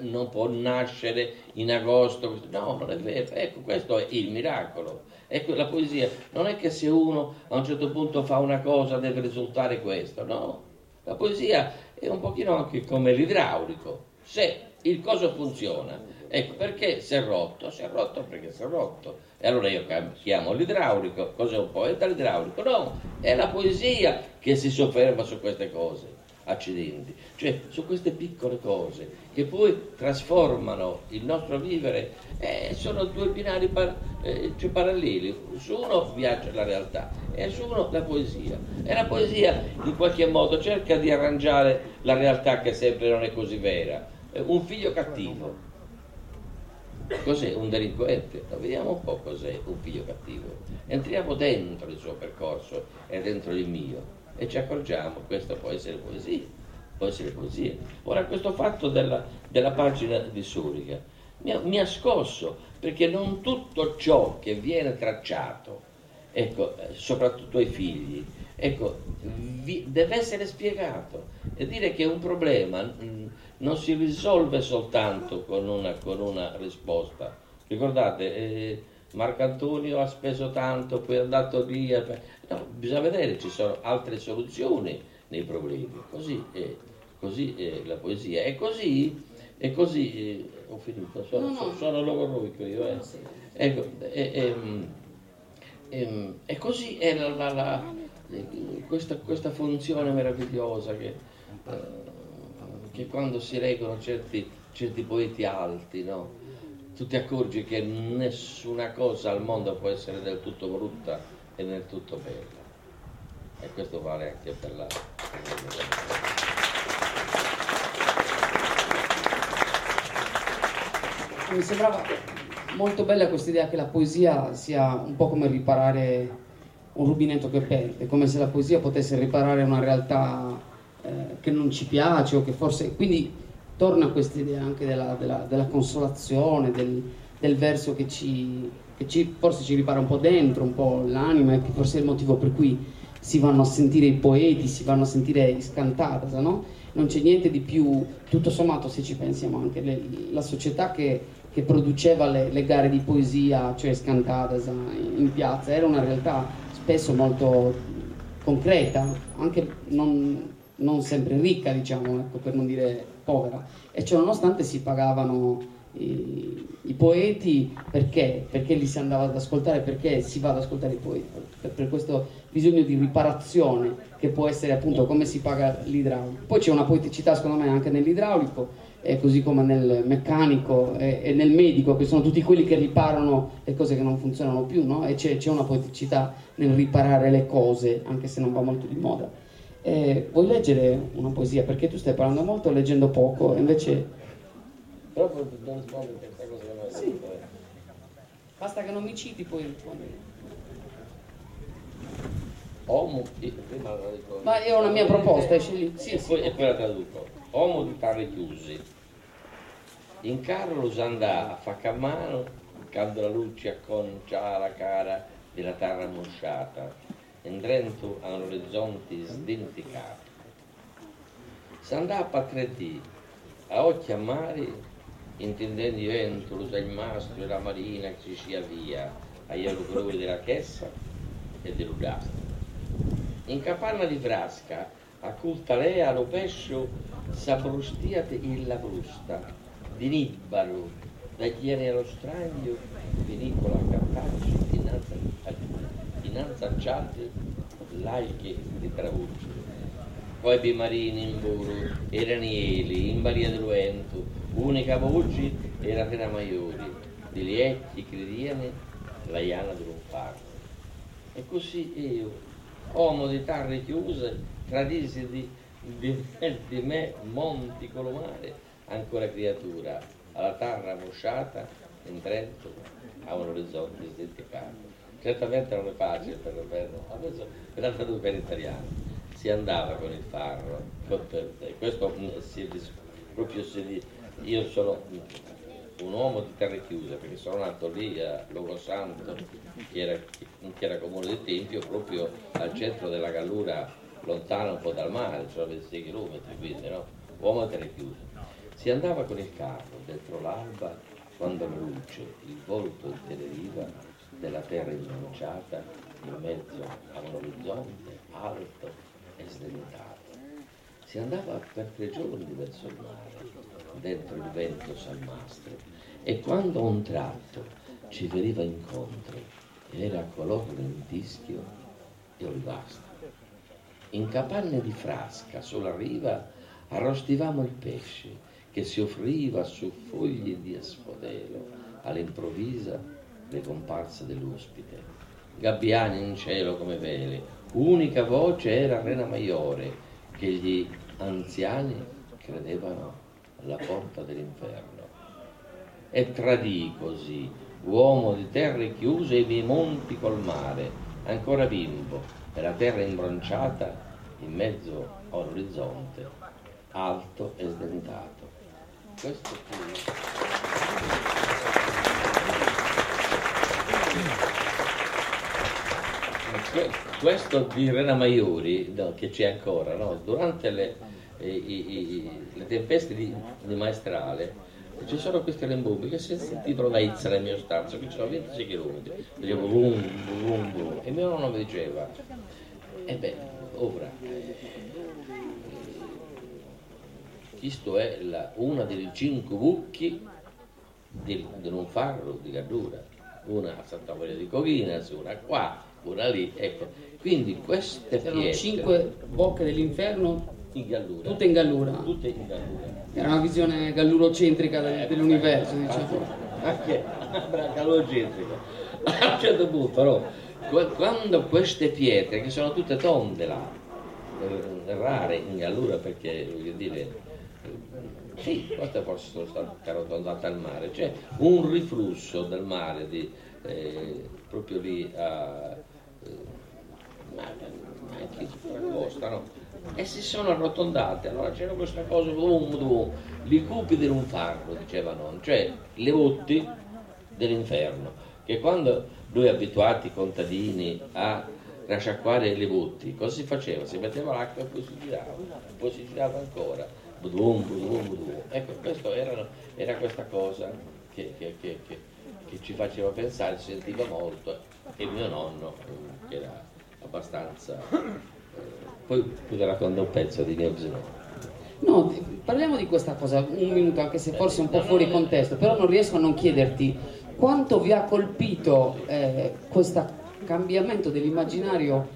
non può nascere in agosto, no, non è vero, ecco, questo è il miracolo. Ecco, la poesia non è che se uno a un certo punto fa una cosa deve risultare questo, no. La poesia è un pochino anche come l'idraulico. Se il coso funziona, ecco perché si è rotto, si è rotto perché si è rotto e allora io chiamo l'idraulico, cos'è un poeta l'idraulico? No, è la poesia che si sofferma su queste cose. Accidenti, cioè su queste piccole cose che poi trasformano il nostro vivere, eh, sono due binari par- eh, cioè paralleli, su uno viaggia la realtà e su uno la poesia e la poesia in qualche modo cerca di arrangiare la realtà che sempre non è così vera, eh, un figlio cattivo. Cos'è un delinquente? Vediamo un po' cos'è un figlio cattivo. Entriamo dentro il suo percorso e dentro il mio e ci accorgiamo che questo può essere poesia, può essere poesia. Ora questo fatto della, della pagina di Surica mi ha, mi ha, scosso perché non tutto ciò che viene tracciato, ecco, soprattutto ai figli, ecco, vi, deve essere spiegato e dire che un problema mh, non si risolve soltanto con una, con una risposta. Ricordate, eh, Marcantonio ha speso tanto, poi è andato via. No, bisogna vedere, ci sono altre soluzioni nei problemi. Così è, così è la poesia. E così, e così eh, ho finito, sono, no, no. sono logoroico io. Eh. Ecco, e, e, e, e, così è la, la, la, questa, questa, funzione meravigliosa che, eh, che quando si leggono certi, certi poeti alti, no? tu ti accorgi che nessuna cosa al mondo può essere del tutto brutta e del tutto bella. E questo vale anche per la... Mi sembrava molto bella questa idea che la poesia sia un po' come riparare un rubinetto che perde, come se la poesia potesse riparare una realtà eh, che non ci piace o che forse... Quindi torna questa idea anche della, della, della consolazione, del, del, verso che, ci, che ci, forse ci ripara un po' dentro, un po' l'anima, e forse è il motivo per cui si vanno a sentire i poeti, si vanno a sentire i scantatas, no? Non c'è niente di più, tutto sommato se ci pensiamo anche, le, la società che, che produceva le, le, gare di poesia, cioè scantatas in, in piazza, era una realtà spesso molto concreta, anche non, non sempre ricca, diciamo, ecco, per non dire povera. E ciò nonostante si pagavano i, i, poeti perché? Perché li si andava ad ascoltare, perché si va ad ascoltare i poeti, per, per, questo bisogno di riparazione che può essere appunto come si paga l'idraulico. Poi c'è una poeticità secondo me anche nell'idraulico, così come nel meccanico e, e, nel medico, che sono tutti quelli che riparano le cose che non funzionano più, no? e c'è, c'è una poeticità nel riparare le cose, anche se non va molto di moda. Eh, vuoi leggere una poesia? Perché tu stai parlando molto leggendo poco, invece... Però non rispondi per questa cosa che non è sì. Eh. Basta che non mi citi, poi rispondi. Homo, dico. Ma io ho una mia proposta, esce lì. Sì, e, sì. Poi, e poi la traduco. Homo di parli chiusi. In carro l'usanda a a mano, quando la luce acconcia la cara della terra mosciata entrando all'orizzonte sdenticato. S'andava a 3D, a occhi amari, intendendo i vento, l'usa il mastro e la marina che ci sia via, agli allugrui della chessa e dell'ugastro. In capanna di frasca, a culta lea lo pescio s'abbrustiate la brusta, di nibbaro, da chiene allo stragno, penicola cartaccio, dinanzi al dinanzi charger l'alche di travucci. Poi bimarini in buru, eranieli, in balia del vento, unica voce era Rena Maiori, di lietti crediene la iana d'un fardo. E così io, uomo di tarre chiuse, tradisi di, di, di me monti colomare, ancora creatura, alla terra mosciata, in Trento, a un orizzonte sdenticato certamente non è facile per, per adesso per la traduca in italiano si andava con il farro questo mm, si, proprio si, io sono un uomo di terre chiuse perché sono nato lì a Logo Santo che era, che era comune del Tempio proprio al centro della Gallura lontano un po' dal mare cioè 26 km quindi no? uomo di terre chiuse si andava con il carro dentro l'alba quando la luce il volto interioriva della terra incominciata in mezzo a un orizzonte alto e sdentato. Si andava per tre giorni verso il mare, dentro il vento salmastro, e quando a un tratto ci veniva incontro, era color lentischio e olivastro. in capanne di frasca sulla riva arrostivamo il pesce che si offriva su foglie di asfodelo all'improvvisa le comparse dell'ospite. Gabbiani in cielo come vele, unica voce era Rena Maiore che gli anziani credevano alla porta dell'inferno. E tradì così, uomo di terre chiuse i miei monti col mare, ancora bimbo, e la terra imbronciata in mezzo all'orizzonte, alto e sdentato. Questo fu... Questo di Rena Maiuri, no, che c'è ancora, no? durante le, i, i, le tempeste di, di maestrale, ci sono questi rembombi che si sentivano da Izzara, il mio stanzo, che sono 26 km, dicevo boom, boom, boom, e mio nonno mi diceva, e eh beh, ora, questo è la, una delle cinque bucchi di, di un farro di Gardura, una a Santa Maria di Covinas, una qua, una lì, ecco. Quindi queste Erano pietre... cinque bocche dell'inferno, in Gallura. tutte in Gallura. Tutte in Gallura. Era una visione gallurocentrica Eh, dell'universo, diciamo. Anche gallocentrico. A un certo punto, però, qua- quando queste pietre, che sono tutte tonde là, rare in Gallura perché, voglio dire, sì, queste forse sono state arrotondate al mare, c'è un riflusso del mare di, eh, proprio lì a... eh, ma, ma anche sulla costa, no? E si sono arrotondate, allora c'era questa cosa, boom, boom, i cupi farro, dicevano, cioè le botti dell'inferno, che quando noi abituati contadini a rasciacquare le botti, cosa si faceva? Si metteva l'acqua e poi si girava, poi si girava ancora, budum, budum, budum. Ecco, erano- era questa cosa che, che- che- che- ci faceva pensare, si sentiva molto, e mio nonno, che era abbastanza... eh, poi ti racconto un pezzo di zio. No, parliamo di questa cosa un minuto, anche se forse un po' fuori contesto, però non riesco a non chiederti quanto vi ha colpito eh, questo cambiamento dell'immaginario,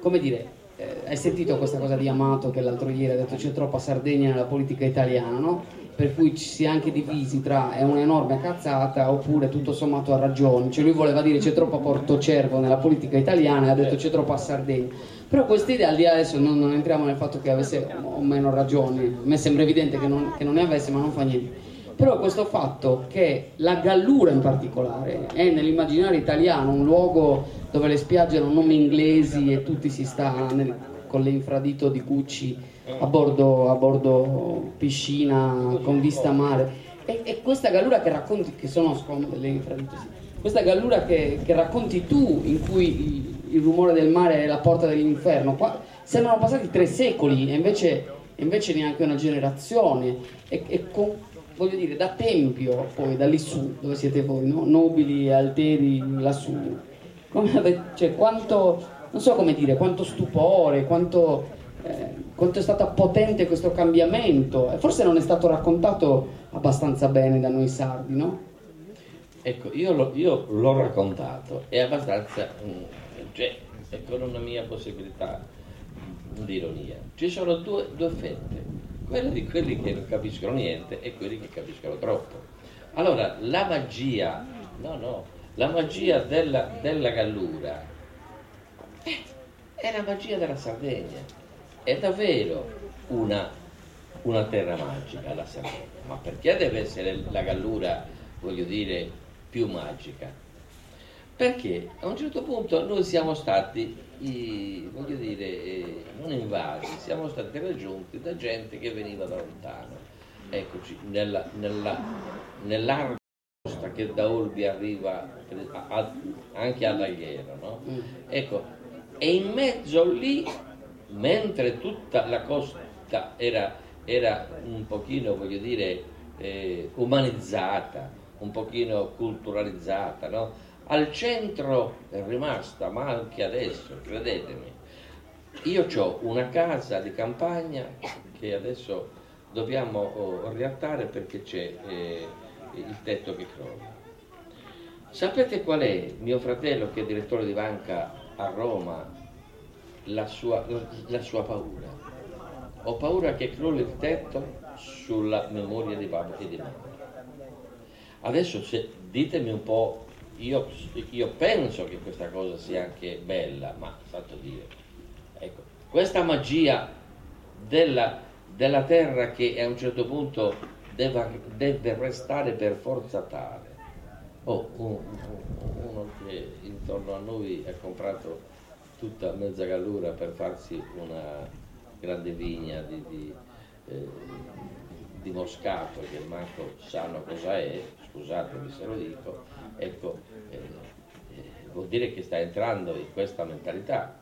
come dire, eh, hai sentito questa cosa di Amato che l'altro ieri ha detto c'è troppa Sardegna nella politica italiana, no? Per cui ci si è anche divisi tra è un'enorme cazzata oppure tutto sommato ha ragione, cioè lui voleva dire c'è troppa Portocervo nella politica italiana e ha detto c'è troppa Sardegna. Però questa idea, al di là adesso non, non entriamo nel fatto che avesse o meno ragione, a me sembra evidente che non, che non ne avesse, ma non fa niente. Però questo fatto che la Gallura in particolare è nell'immaginario italiano un luogo dove le spiagge hanno nomi inglesi e tutti si sta nel- con le infradito di Gucci a bordo, a bordo piscina con vista mare e, e questa Gallura che racconti, che sono scomode le infradito, sì. questa Gallura che, che racconti tu in cui il, rumore del mare è la porta dell'inferno, qua sembrano passati tre secoli e invece, invece neanche una generazione e, e con, voglio dire da Tempio poi da lì su dove siete voi no? nobili alteri lassù come ave- cioè, quanto non so come dire quanto stupore quanto, eh, quanto è stato potente questo cambiamento e forse non è stato raccontato abbastanza bene da noi sardi no? Ecco, io, l'ho- io l'ho raccontato, è abbastanza, mm, cioè, è con una mia possibilità di ironia. Ci sono due, due fette, quelle di quelli che non capiscono niente e quelli che capiscono troppo. Allora, la magia, no, no, la magia della, della Gallura eh, è la magia della Sardegna, è davvero una, una terra magica la Sardegna, ma perché deve essere la Gallura, voglio dire, più magica? Perché a un certo punto noi siamo stati, i- voglio dire, eh, non invasi, siamo stati raggiunti da gente che veniva da lontano. Eccoci, nella, nella, nell'arco costa che da Olbia arriva anche all'Alghero, no? Mm. Ecco, e in mezzo lì, mentre tutta la costa era, era un pochino, voglio dire, eh, umanizzata, un pochino culturalizzata, no? Al centro è rimasta, ma anche adesso, credetemi. Io ho una casa di campagna che adesso dobbiamo oh, riattare perché c'è eh, il tetto che crolla. Sapete qual è mio fratello che è direttore di banca a Roma? la sua, la sua paura. Ho paura che crolli il tetto sulla memoria di papà e di mamma. Adesso se, ditemi un po', io, io, penso che questa cosa sia anche bella, ma santo Dio, ecco, questa magia della, della terra che a un certo punto deve, deve restare per forza tale. Oh, uno, uno che intorno a noi ha comprato tutta mezza gallura per farsi una grande vigna di, di, eh, di moscato che manco sanno cosa è, scusatemi se lo dico, ecco, eh, eh, vuol dire che sta entrando in questa mentalità.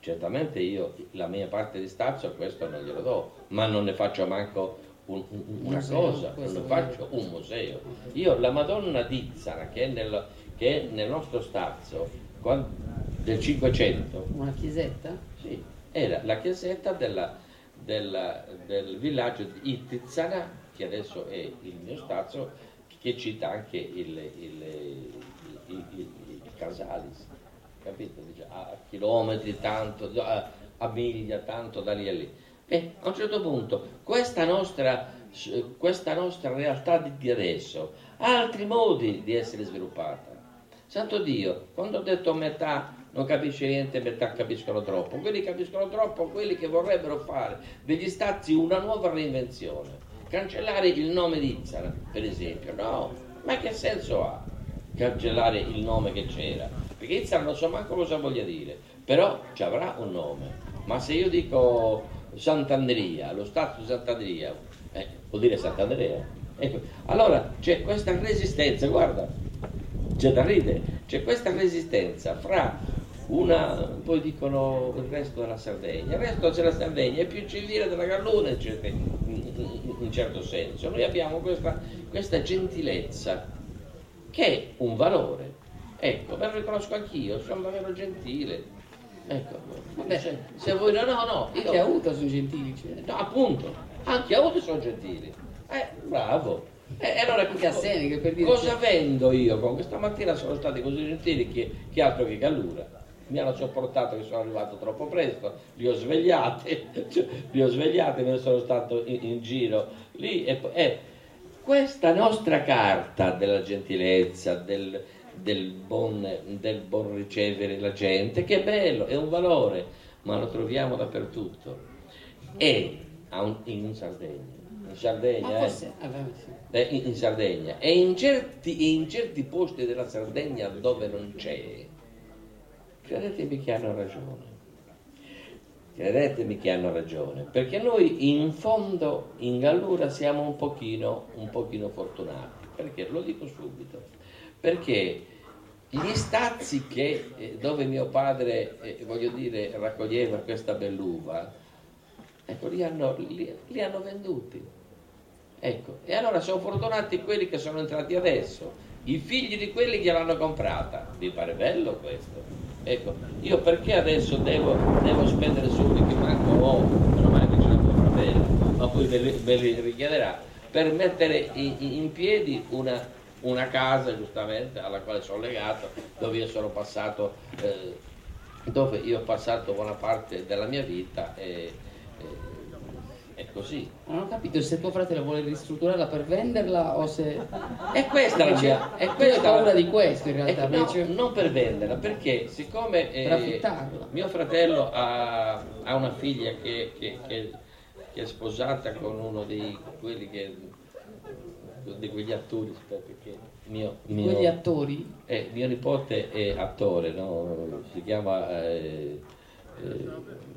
Certamente io la mia parte di stazio questo non glielo do, ma non ne faccio manco un, un, una museo, cosa, non ne faccio un museo. Io la Madonna di Zara che è nel, che è nel nostro stazio, quando, del 500. Una chiesetta? Sì, era la chiesetta della, della, del villaggio di Itizana, che adesso è il mio stazio, che cita anche il, il, il, il Casalis, capito? Dice, a chilometri tanto, a, a miglia tanto da lì a lì. E a un certo punto questa nostra, questa nostra realtà di adesso ha altri modi di essere sviluppata. Santo Dio, quando ho detto metà non capisce niente, metà capiscono troppo. Quelli capiscono troppo, quelli che vorrebbero fare degli stati una nuova reinvenzione. Cancellare il nome di Izzara, per esempio. No, ma che senso ha cancellare il nome che c'era? Perché Izzara non so manco cosa voglia dire, però ci avrà un nome. Ma se io dico Sant'Andrea, lo stato di Sant'Andrea, eh, vuol dire Sant'Andrea. Ecco. Allora c'è questa resistenza, guarda, c'è da ridere, c'è questa resistenza fra una, poi dicono il resto della Sardegna, il resto della Sardegna è più civile della Galluna in, certo, in un certo senso. Noi abbiamo questa, questa gentilezza che è un valore. Ecco, me lo riconosco anch'io, sono davvero gentile. Ecco, Vabbè, se, se, voi no, no, no. Io, anche a Uta sono gentili. Cioè. No, appunto, anche a Uta sono gentili. Eh, bravo. E eh, allora Casseni, per dire cosa vendo io? Con questa mattina sono stati così gentili che, che altro che Gallura mi hanno sopportato che sono arrivato troppo presto, li ho svegliati, cioè, li ho svegliati, me ne sono stato in, in giro lì e, e, questa nostra carta della gentilezza, del, del, buon, del buon ricevere la gente, che è bello, è un valore, ma lo troviamo dappertutto. E in Sardegna, in Sardegna, eh, eh, in, in Sardegna. E in certi, in certi posti della Sardegna dove non c'è, Credetemi che hanno ragione. Credetemi che hanno ragione, perché noi in fondo in Gallura siamo un pochino, un pochino fortunati. Perché? Lo dico subito. Perché gli stazzi che, eh, dove mio padre, eh, voglio dire, raccoglieva questa belluva, ecco, li hanno, li, li hanno venduti. Ecco, e allora sono fortunati quelli che sono entrati adesso, i figli di quelli che l'hanno comprata. Vi pare bello questo? Ecco, io perché adesso devo, devo spendere soldi che manco ho, meno male che c'è la mia fratello, ma poi ve li, ve li richiederà, per mettere in, in piedi una, una, casa giustamente alla quale sono legato, dove io sono passato, eh, dove io ho passato buona parte della mia vita e, è così. Non ho capito se tuo fratello vuole ristrutturarla per venderla o se... È questa la mia... È questa la... paura di questo in realtà. No, invece... non per venderla, perché siccome eh, mio fratello ha, ha una figlia che, che, che, che, è sposata con uno di quelli che... di quegli attori, perché mio, mio, quegli attori? Eh, mio nipote è attore, no? si chiama... Eh, eh,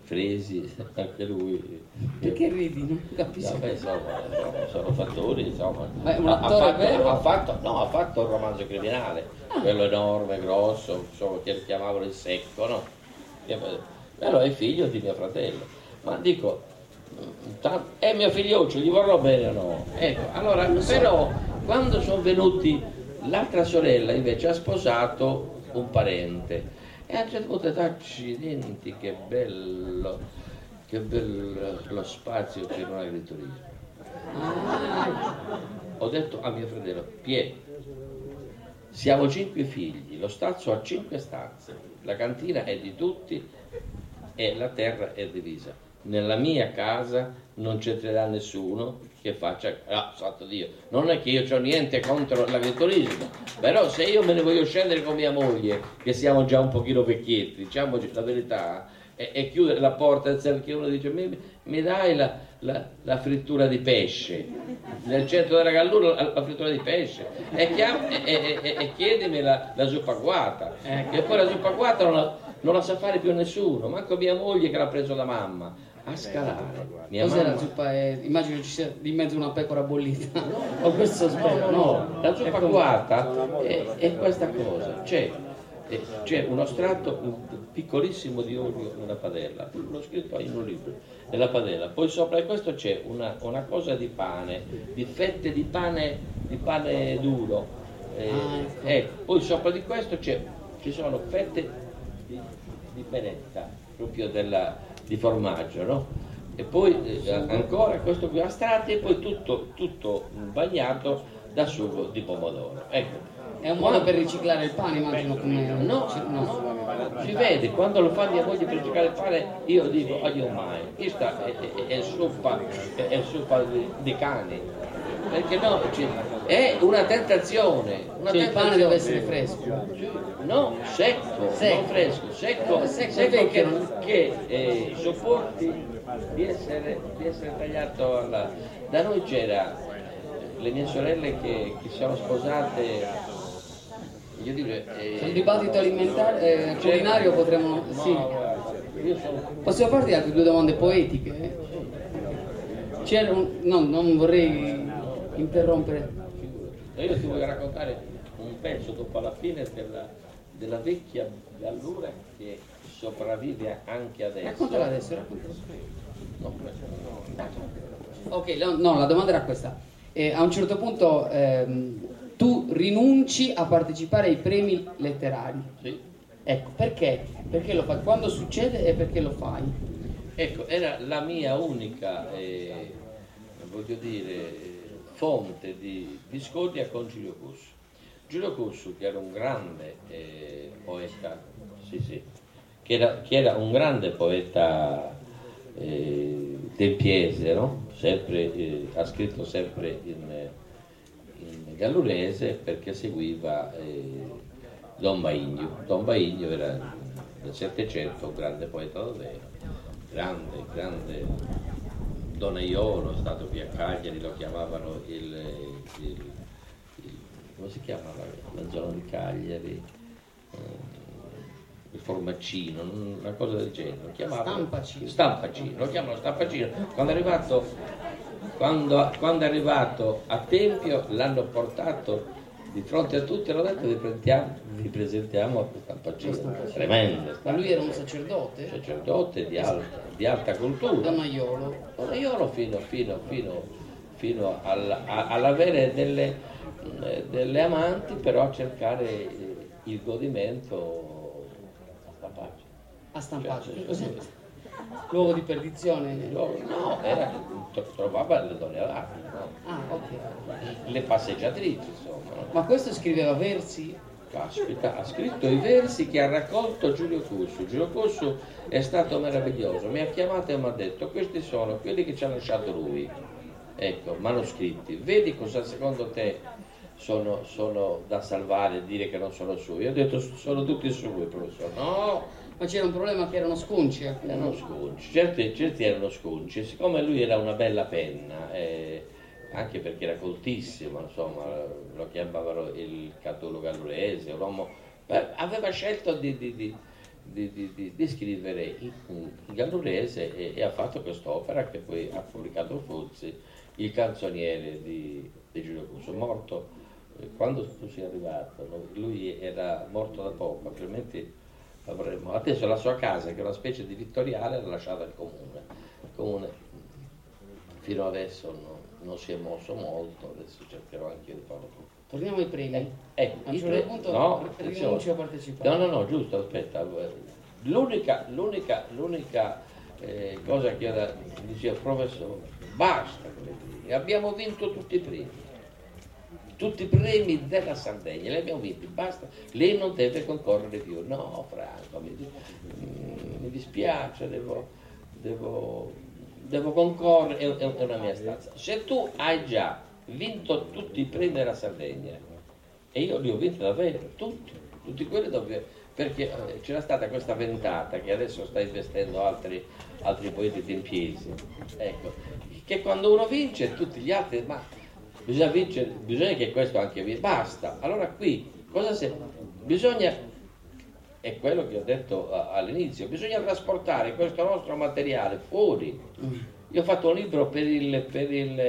Fresi, anche lui. Perché ridi? Non capisco. Vabbè, insomma, sono fattori, insomma. Ma è un attore ha fatto, vero? Ha fatto, no, ha fatto un romanzo criminale, ah. quello enorme, grosso, insomma, che chiamavano il secco, no? Però è figlio di mio fratello. Ma dico, è mio figlioccio, gli vorrò bene o no? Ecco, allora, però, quando sono venuti, l'altra sorella invece ha sposato un parente e a un certo punto accidenti, che bello, che bello lo spazio per un agriturismo. Ho detto a mio fratello, Pietro, siamo cinque figli, lo stazio ha cinque stanze, la cantina è di tutti, e la terra è divisa. Nella mia casa non c'entrerà nessuno che faccia, ah, santo Dio, non è che io ho niente contro l'agriturismo, però se io me ne voglio scendere con mia moglie, che siamo già un pochino vecchietti, diciamoci la verità, e, e chiudere la porta perché uno dice mi, mi dai la, la, la, frittura di pesce? Nel centro della gallura la, la frittura di pesce. E, chiam, e, e chiedimi la, zuppa guata e poi la zuppa guata non la, non la sa fare più nessuno manco mia moglie che l'ha preso da mamma a scalare. Cos'è la zuppa? È... Immagino ci sia di mezzo una pecora bollita. o questo spero. No, no, no. la zuppa guata è, è, questa cosa. C'è, c'è uno strato piccolissimo di olio nella padella, l'ho scritto in un libro, nella padella. Poi sopra di questo c'è una, una cosa di pane, di fette di pane, di pane duro. Eh, ah, ecco. ecco. Poi sopra di questo ci sono fette di, di penetta, proprio della, di formaggio, no? E poi eh, ancora questo qui a strati e poi tutto, tutto bagnato da sugo di pomodoro. Ecco. È un modo per riciclare il pane, immagino come. No, no. si vede, quando lo fa mia moglie per riciclare il pane, io dico, oh mai, questa è, è, è zuppa, è, è zuppa di, di cani. Perché no, è una tentazione. Una cioè, tentazione. il pane deve essere fresco. No, secco, secco. non fresco, secco, secco, secco che, che eh, sopporti di essere, di essere tagliato alla... Da noi c'era le mie sorelle che, che sono sposate io dico, eh, sul dibattito alimentare eh, culinario potremmo no, sì. possiamo farti altre due domande poetiche c'era un, no, non vorrei interrompere io ti voglio raccontare un pezzo dopo la fine della, della vecchia gallura che sopravvive anche adesso raccontala adesso raccontala no, ok no, la domanda era questa eh, a un certo punto ehm, tu rinunci a partecipare ai premi letterari. Sì. Ecco, perché? Perché lo fai? Quando succede e perché lo fai? Ecco, era la mia unica, eh, voglio dire, fonte di discordia con Giulio Cussu. Giulio Cussu, che era un grande eh, poeta, sì, sì, che era, che era, un grande poeta eh, del Piese, no? sempre, eh, ha scritto sempre in gallurese perché seguiva eh, Don Baigno. Don Baigno era nel Settecento un grande poeta davvero, grande, grande donaiolo, è stato qui a Cagliari, lo chiamavano il, il, il come si chiama la, la zona di Cagliari? Eh, il formaccino, una cosa del genere. Lo chiamavano, stampacino. Stampacino, lo chiamano stampacino. Quando è arrivato quando, quando, è arrivato a Tempio l'hanno portato di fronte a tutti hanno detto vi presentiamo, vi presentiamo a questa pagina tremenda. Ma lui era un sacerdote? Sacerdote di alta, di alta cultura. Donaiolo. Donaiolo fino, fino, fino, fino all'avere delle, delle, amanti, però a cercare il godimento a stampaccio. A stampaccio, cioè? Luogo di perdizione? No, era, trovava le donne no? Ah, ok. Le passeggiatrici, insomma. Ma questo scriveva versi? Caspita, ha scritto i versi che ha raccolto Giulio Cussu. Giulio Cussu è stato meraviglioso, mi ha chiamato e mi ha detto questi sono quelli che ci ha lasciato lui, ecco, manoscritti. Vedi cosa secondo te sono, sono da salvare e dire che non sono suoi? Io ho detto sono tutti suoi, professore. No! Ma c'era un problema che erano sconci? Erano sconci, certi, certi erano sconci. Siccome lui era una bella penna, eh, anche perché era coltissimo, insomma, lo chiamavano il catologo gallurese, un uomo, aveva scelto di, di, di, di scrivere in, in gallurese e, e, ha fatto quest'opera che poi ha pubblicato Fuzzi, il canzoniere di, di Giulio Cuso, morto eh, quando tu sei arrivato, lui era morto da poco, altrimenti avremmo. Adesso la sua casa, che è una specie di vittoriale, l'ha lasciata al comune. Il comune fino adesso no, non si è mosso molto, adesso cercherò anche di farlo. Torniamo ai premi. Eh, eh, a un certo punto no, rinuncio a partecipare. No, no, no, giusto, aspetta. L'unica, l'unica, l'unica eh, cosa che era, diceva il professore, basta, abbiamo vinto tutti i primi tutti i premi della Sardegna, li abbiamo vinti, basta, lei non deve concorrere più. No, Franco, mi, mm, mi dispiace, devo, devo, devo concorrere, è, è, una mia stanza. Se tu hai già vinto tutti i premi della Sardegna, e io li ho vinti davvero, tutti, tutti quelli dove, perché eh, c'era stata questa ventata che adesso sta investendo altri, altri poeti tempiesi, ecco, che quando uno vince tutti gli altri, ma bisogna vincere, bisogna che questo anche vi basta. Allora qui cosa se bisogna è quello che ho detto all'inizio, bisogna trasportare questo nostro materiale fuori. Io ho fatto un libro per il, per il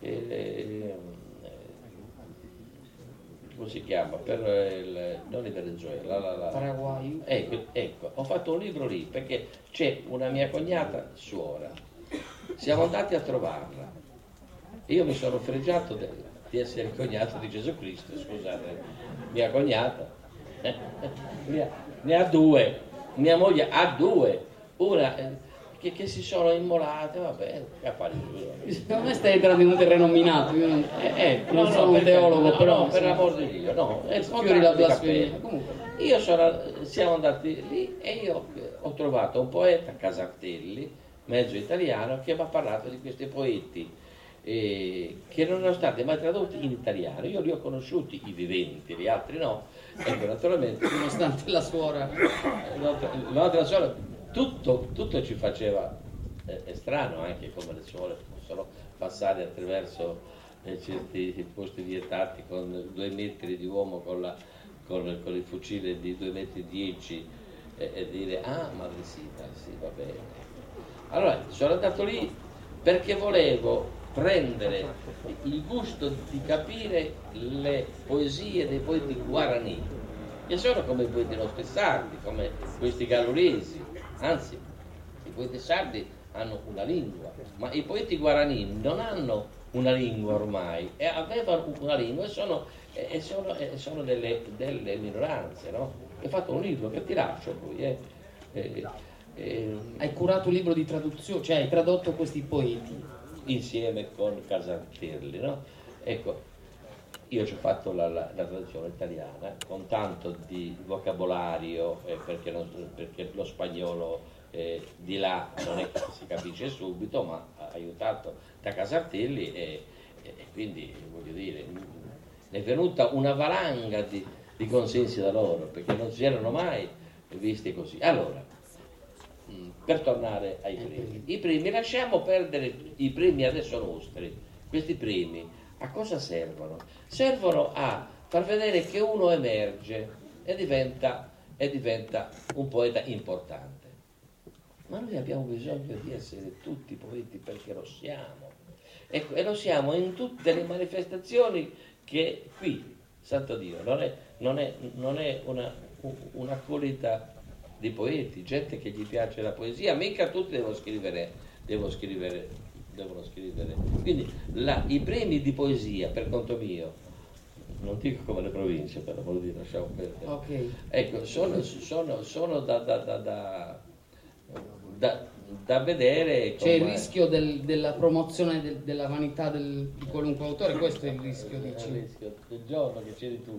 eh, come si chiama? Per il, non il Venezuela, la, la, Paraguay. Ecco, ecco, ho fatto un libro lì perché c'è una mia cognata suora. Siamo andati a trovarla io mi sono fregiato de, di essere il cognato di Gesù Cristo, scusate, mia cognata, ne, ha, ne ha due, mia moglie ha due, una eh, che, che, si sono immolate, va bene, affari Secondo me stai entrando in un terreno minato, io non, eh, eh, non no, sono no, un teologo, no, però... No, per l'amor di Dio, no, è sfiori la blasfemia. Io sono, siamo andati lì e io ho trovato un poeta, Casartelli, mezzo italiano, che mi ha parlato di questi poeti eh, che non erano stati mai tradotti in italiano. Io li ho conosciuti, i viventi, gli altri no. Ecco, naturalmente, nonostante la suora, l'altra suora, tutto, tutto ci faceva eh, è strano anche come le suore possono passare attraverso eh, certi posti vietati con due metri di uomo con, la, con, con il fucile di due metri dieci e, dire ah madresina, sì va bene. Allora sono andato lì perché volevo prendere il gusto di capire le poesie dei poeti guarani, che sono come i poeti nostri sardi, come questi galluresi, anzi i poeti sardi hanno una lingua, ma i poeti guarani non hanno una lingua ormai, e avevano una lingua e sono, e sono, e sono delle, delle, minoranze. No? Ho fatto un libro che ti lascio poi. Eh. Eh, eh, hai curato un libro di traduzione, cioè hai tradotto questi poeti insieme con Casartelli. No? Ecco, io ci ho fatto la, la, la, traduzione italiana con tanto di vocabolario eh, perché, non, perché, lo spagnolo eh, di là non è che si capisce subito, ma aiutato da Casartelli e, e, quindi voglio dire, ne è venuta una valanga di, di consensi da loro perché non si erano mai visti così. Allora, per tornare ai premi. I premi, lasciamo perdere i premi adesso nostri, questi premi a cosa servono? Servono a far vedere che uno emerge e diventa, e diventa un poeta importante. Ma noi abbiamo bisogno di essere tutti poeti perché lo siamo. Ecco, e lo siamo in tutte le manifestazioni che qui, santo Dio, non è, non è, non è una, una qualità di poeti, gente che gli piace la poesia, mica tutti devono scrivere, devono scrivere, devono scrivere. Quindi la, i premi di poesia, per conto mio, non dico come le province, però vuol dire, lasciamo perdere. Okay. Ecco, sono, sono, sono da, da, da, da, da vedere. C'è il rischio del, della promozione del, della vanità del, di qualunque autore, questo è il rischio, dici? Il rischio. Il giorno che c'eri tu,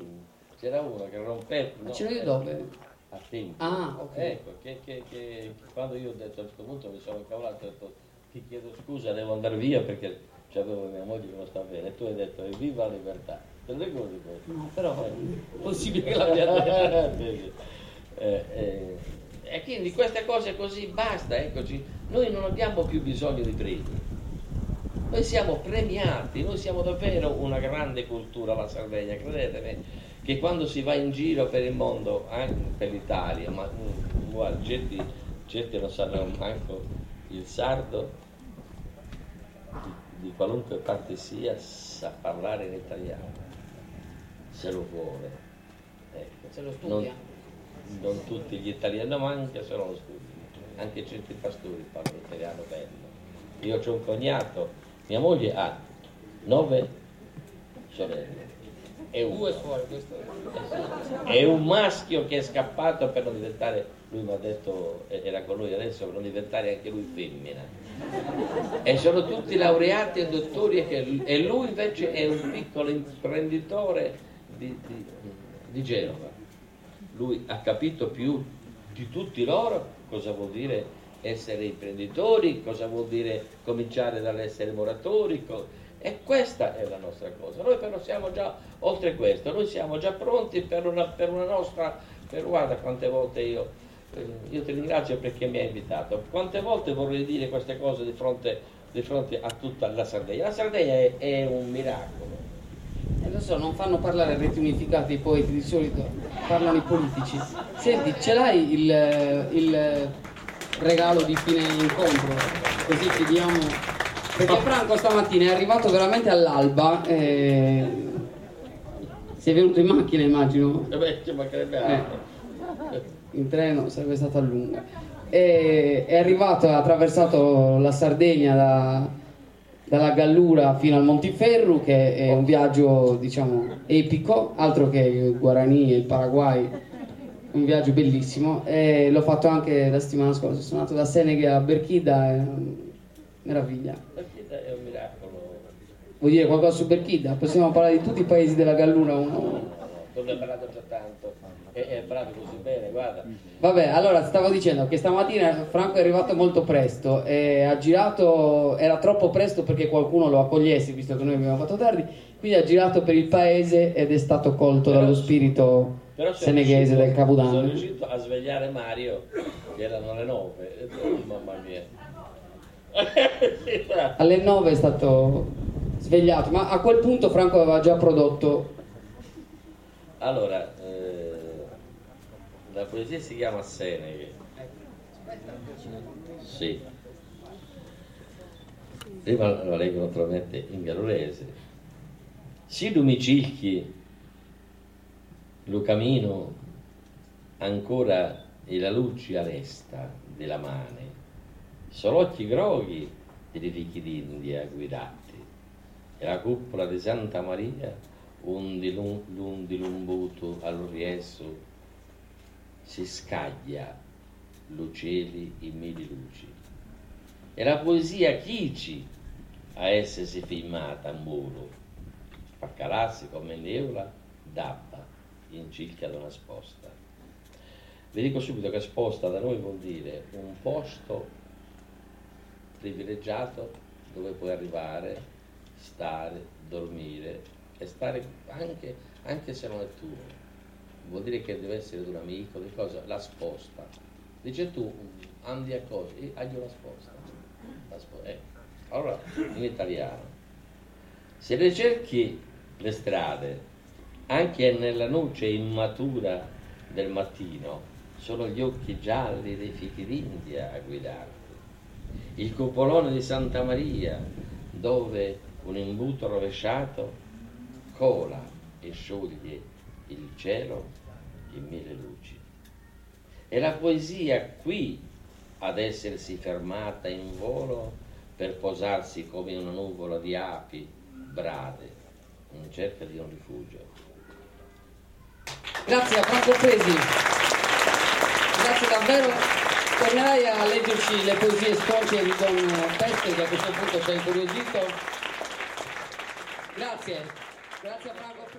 c'era uno che rompeva. Ma no, c'era io dove? A tempo. Ah, okay. Ecco, che, che, che, quando io ho detto a questo punto mi sono incavolato, ho detto ti chiedo scusa, devo andare via perché c'avevo mia moglie che non sta bene e tu hai detto viva la libertà. Te lo ricordi questo? No, però è possibile che l'abbia detto. eh, eh, e quindi queste cose così basta, eccoci, noi non abbiamo più bisogno di premi. Noi siamo premiati, noi siamo davvero una grande cultura la Sardegna, credetemi che quando si va in giro per il mondo, anche per l'Italia, ma mm, guarda, certi, certi non sanno manco il sardo, di, di qualunque parte sia, sa parlare in italiano, se lo vuole. Ecco. Se lo studia. Non, non tutti gli italiani, ma anche se non lo studiano. Anche certi pastori parlano italiano bello. Io ho un cognato, mia moglie ha nove sorelle è un, è un maschio che è scappato per non diventare, lui mi ha detto, era con lui adesso, per non diventare anche lui femmina. e sono tutti laureati e dottori e lui invece è un piccolo imprenditore di, di, di Genova. Lui ha capito più di tutti loro cosa vuol dire essere imprenditori, cosa vuol dire cominciare dall'essere moratori. E questa è la nostra cosa. Noi però siamo già oltre questo, noi siamo già pronti per una, per una nostra... Per, guarda quante volte io, eh, io ti ringrazio perché mi hai invitato, quante volte vorrei dire queste cose di fronte, di fronte a tutta la Sardegna. La Sardegna è, è un miracolo. Adesso non fanno parlare reti unificate i poeti di solito, parlano i politici. Senti, ce l'hai il, il regalo di fine incontro, così chiediamo. Perché Franco stamattina è arrivato veramente all'alba. E... Si è venuto in macchina, immagino. Eh beh, ci mancherebbe altro. Eh, in treno sarebbe stata lunga. E è arrivato, ha attraversato la Sardegna da, dalla Gallura fino al Montiferru, che è un viaggio, diciamo, epico, altro che il Guarani e il Paraguay un viaggio bellissimo e l'ho fatto anche la settimana scorsa, sono andato da Senegal a Berchida, è una meraviglia. Berchida è un miracolo. Vuoi dire qualcosa su Berchida? Possiamo parlare di tutti i paesi della Gallura uno a uno. Non ne parlato già tanto, hai parlato così bene, guarda. Vabbè, allora stavo dicendo che stamattina Franco è arrivato molto presto e ha girato, era troppo presto perché qualcuno lo accogliesse, visto che noi abbiamo fatto tardi, quindi ha girato per il paese ed è stato colto Però, dallo spirito seneghese del Capodanno. Sono riuscito a svegliare Mario, che erano le nove, e oh, mamma mia. Alle nove è stato svegliato, ma a quel punto Franco aveva già prodotto. Allora, eh, la poesia si chiama Seneghe. Sì. Prima la leggo naturalmente in gallurese. Si lumicicchi lo camino ancora e la luce resta della mane, solo occhi groghi dei ricchi d'India guidati, e la cupola di Santa Maria, un di lumbuto all'orieso, si scaglia l'uccelli in mille luci. E la poesia chici a essersi filmata a muro, fa calarsi come l'eula d'abba in circa da una sposta. Vi dico subito che sposta da noi vuol dire un posto privilegiato dove puoi arrivare, stare, dormire e stare anche, anche se non è tuo. Vuol dire che deve essere di un amico, di cosa? La sposta. Dice tu, andi a cosa? Io la sposta. La sposta. Eh. Allora, in italiano, se ricerchi le strade anche nella luce immatura del mattino sono gli occhi gialli dei fichi d'India a guidarti. Il cupolone di Santa Maria, dove un imbuto rovesciato cola e scioglie il cielo in mille luci. E la poesia qui ad essersi fermata in volo per posarsi come una nuvola di api brade in cerca di un rifugio. Grazie a Franco Presi. Grazie davvero. Tornerai a leggerci le poesie sconce di Don Peste che a questo punto ci ha incuriosito. Grazie. Grazie a Franco.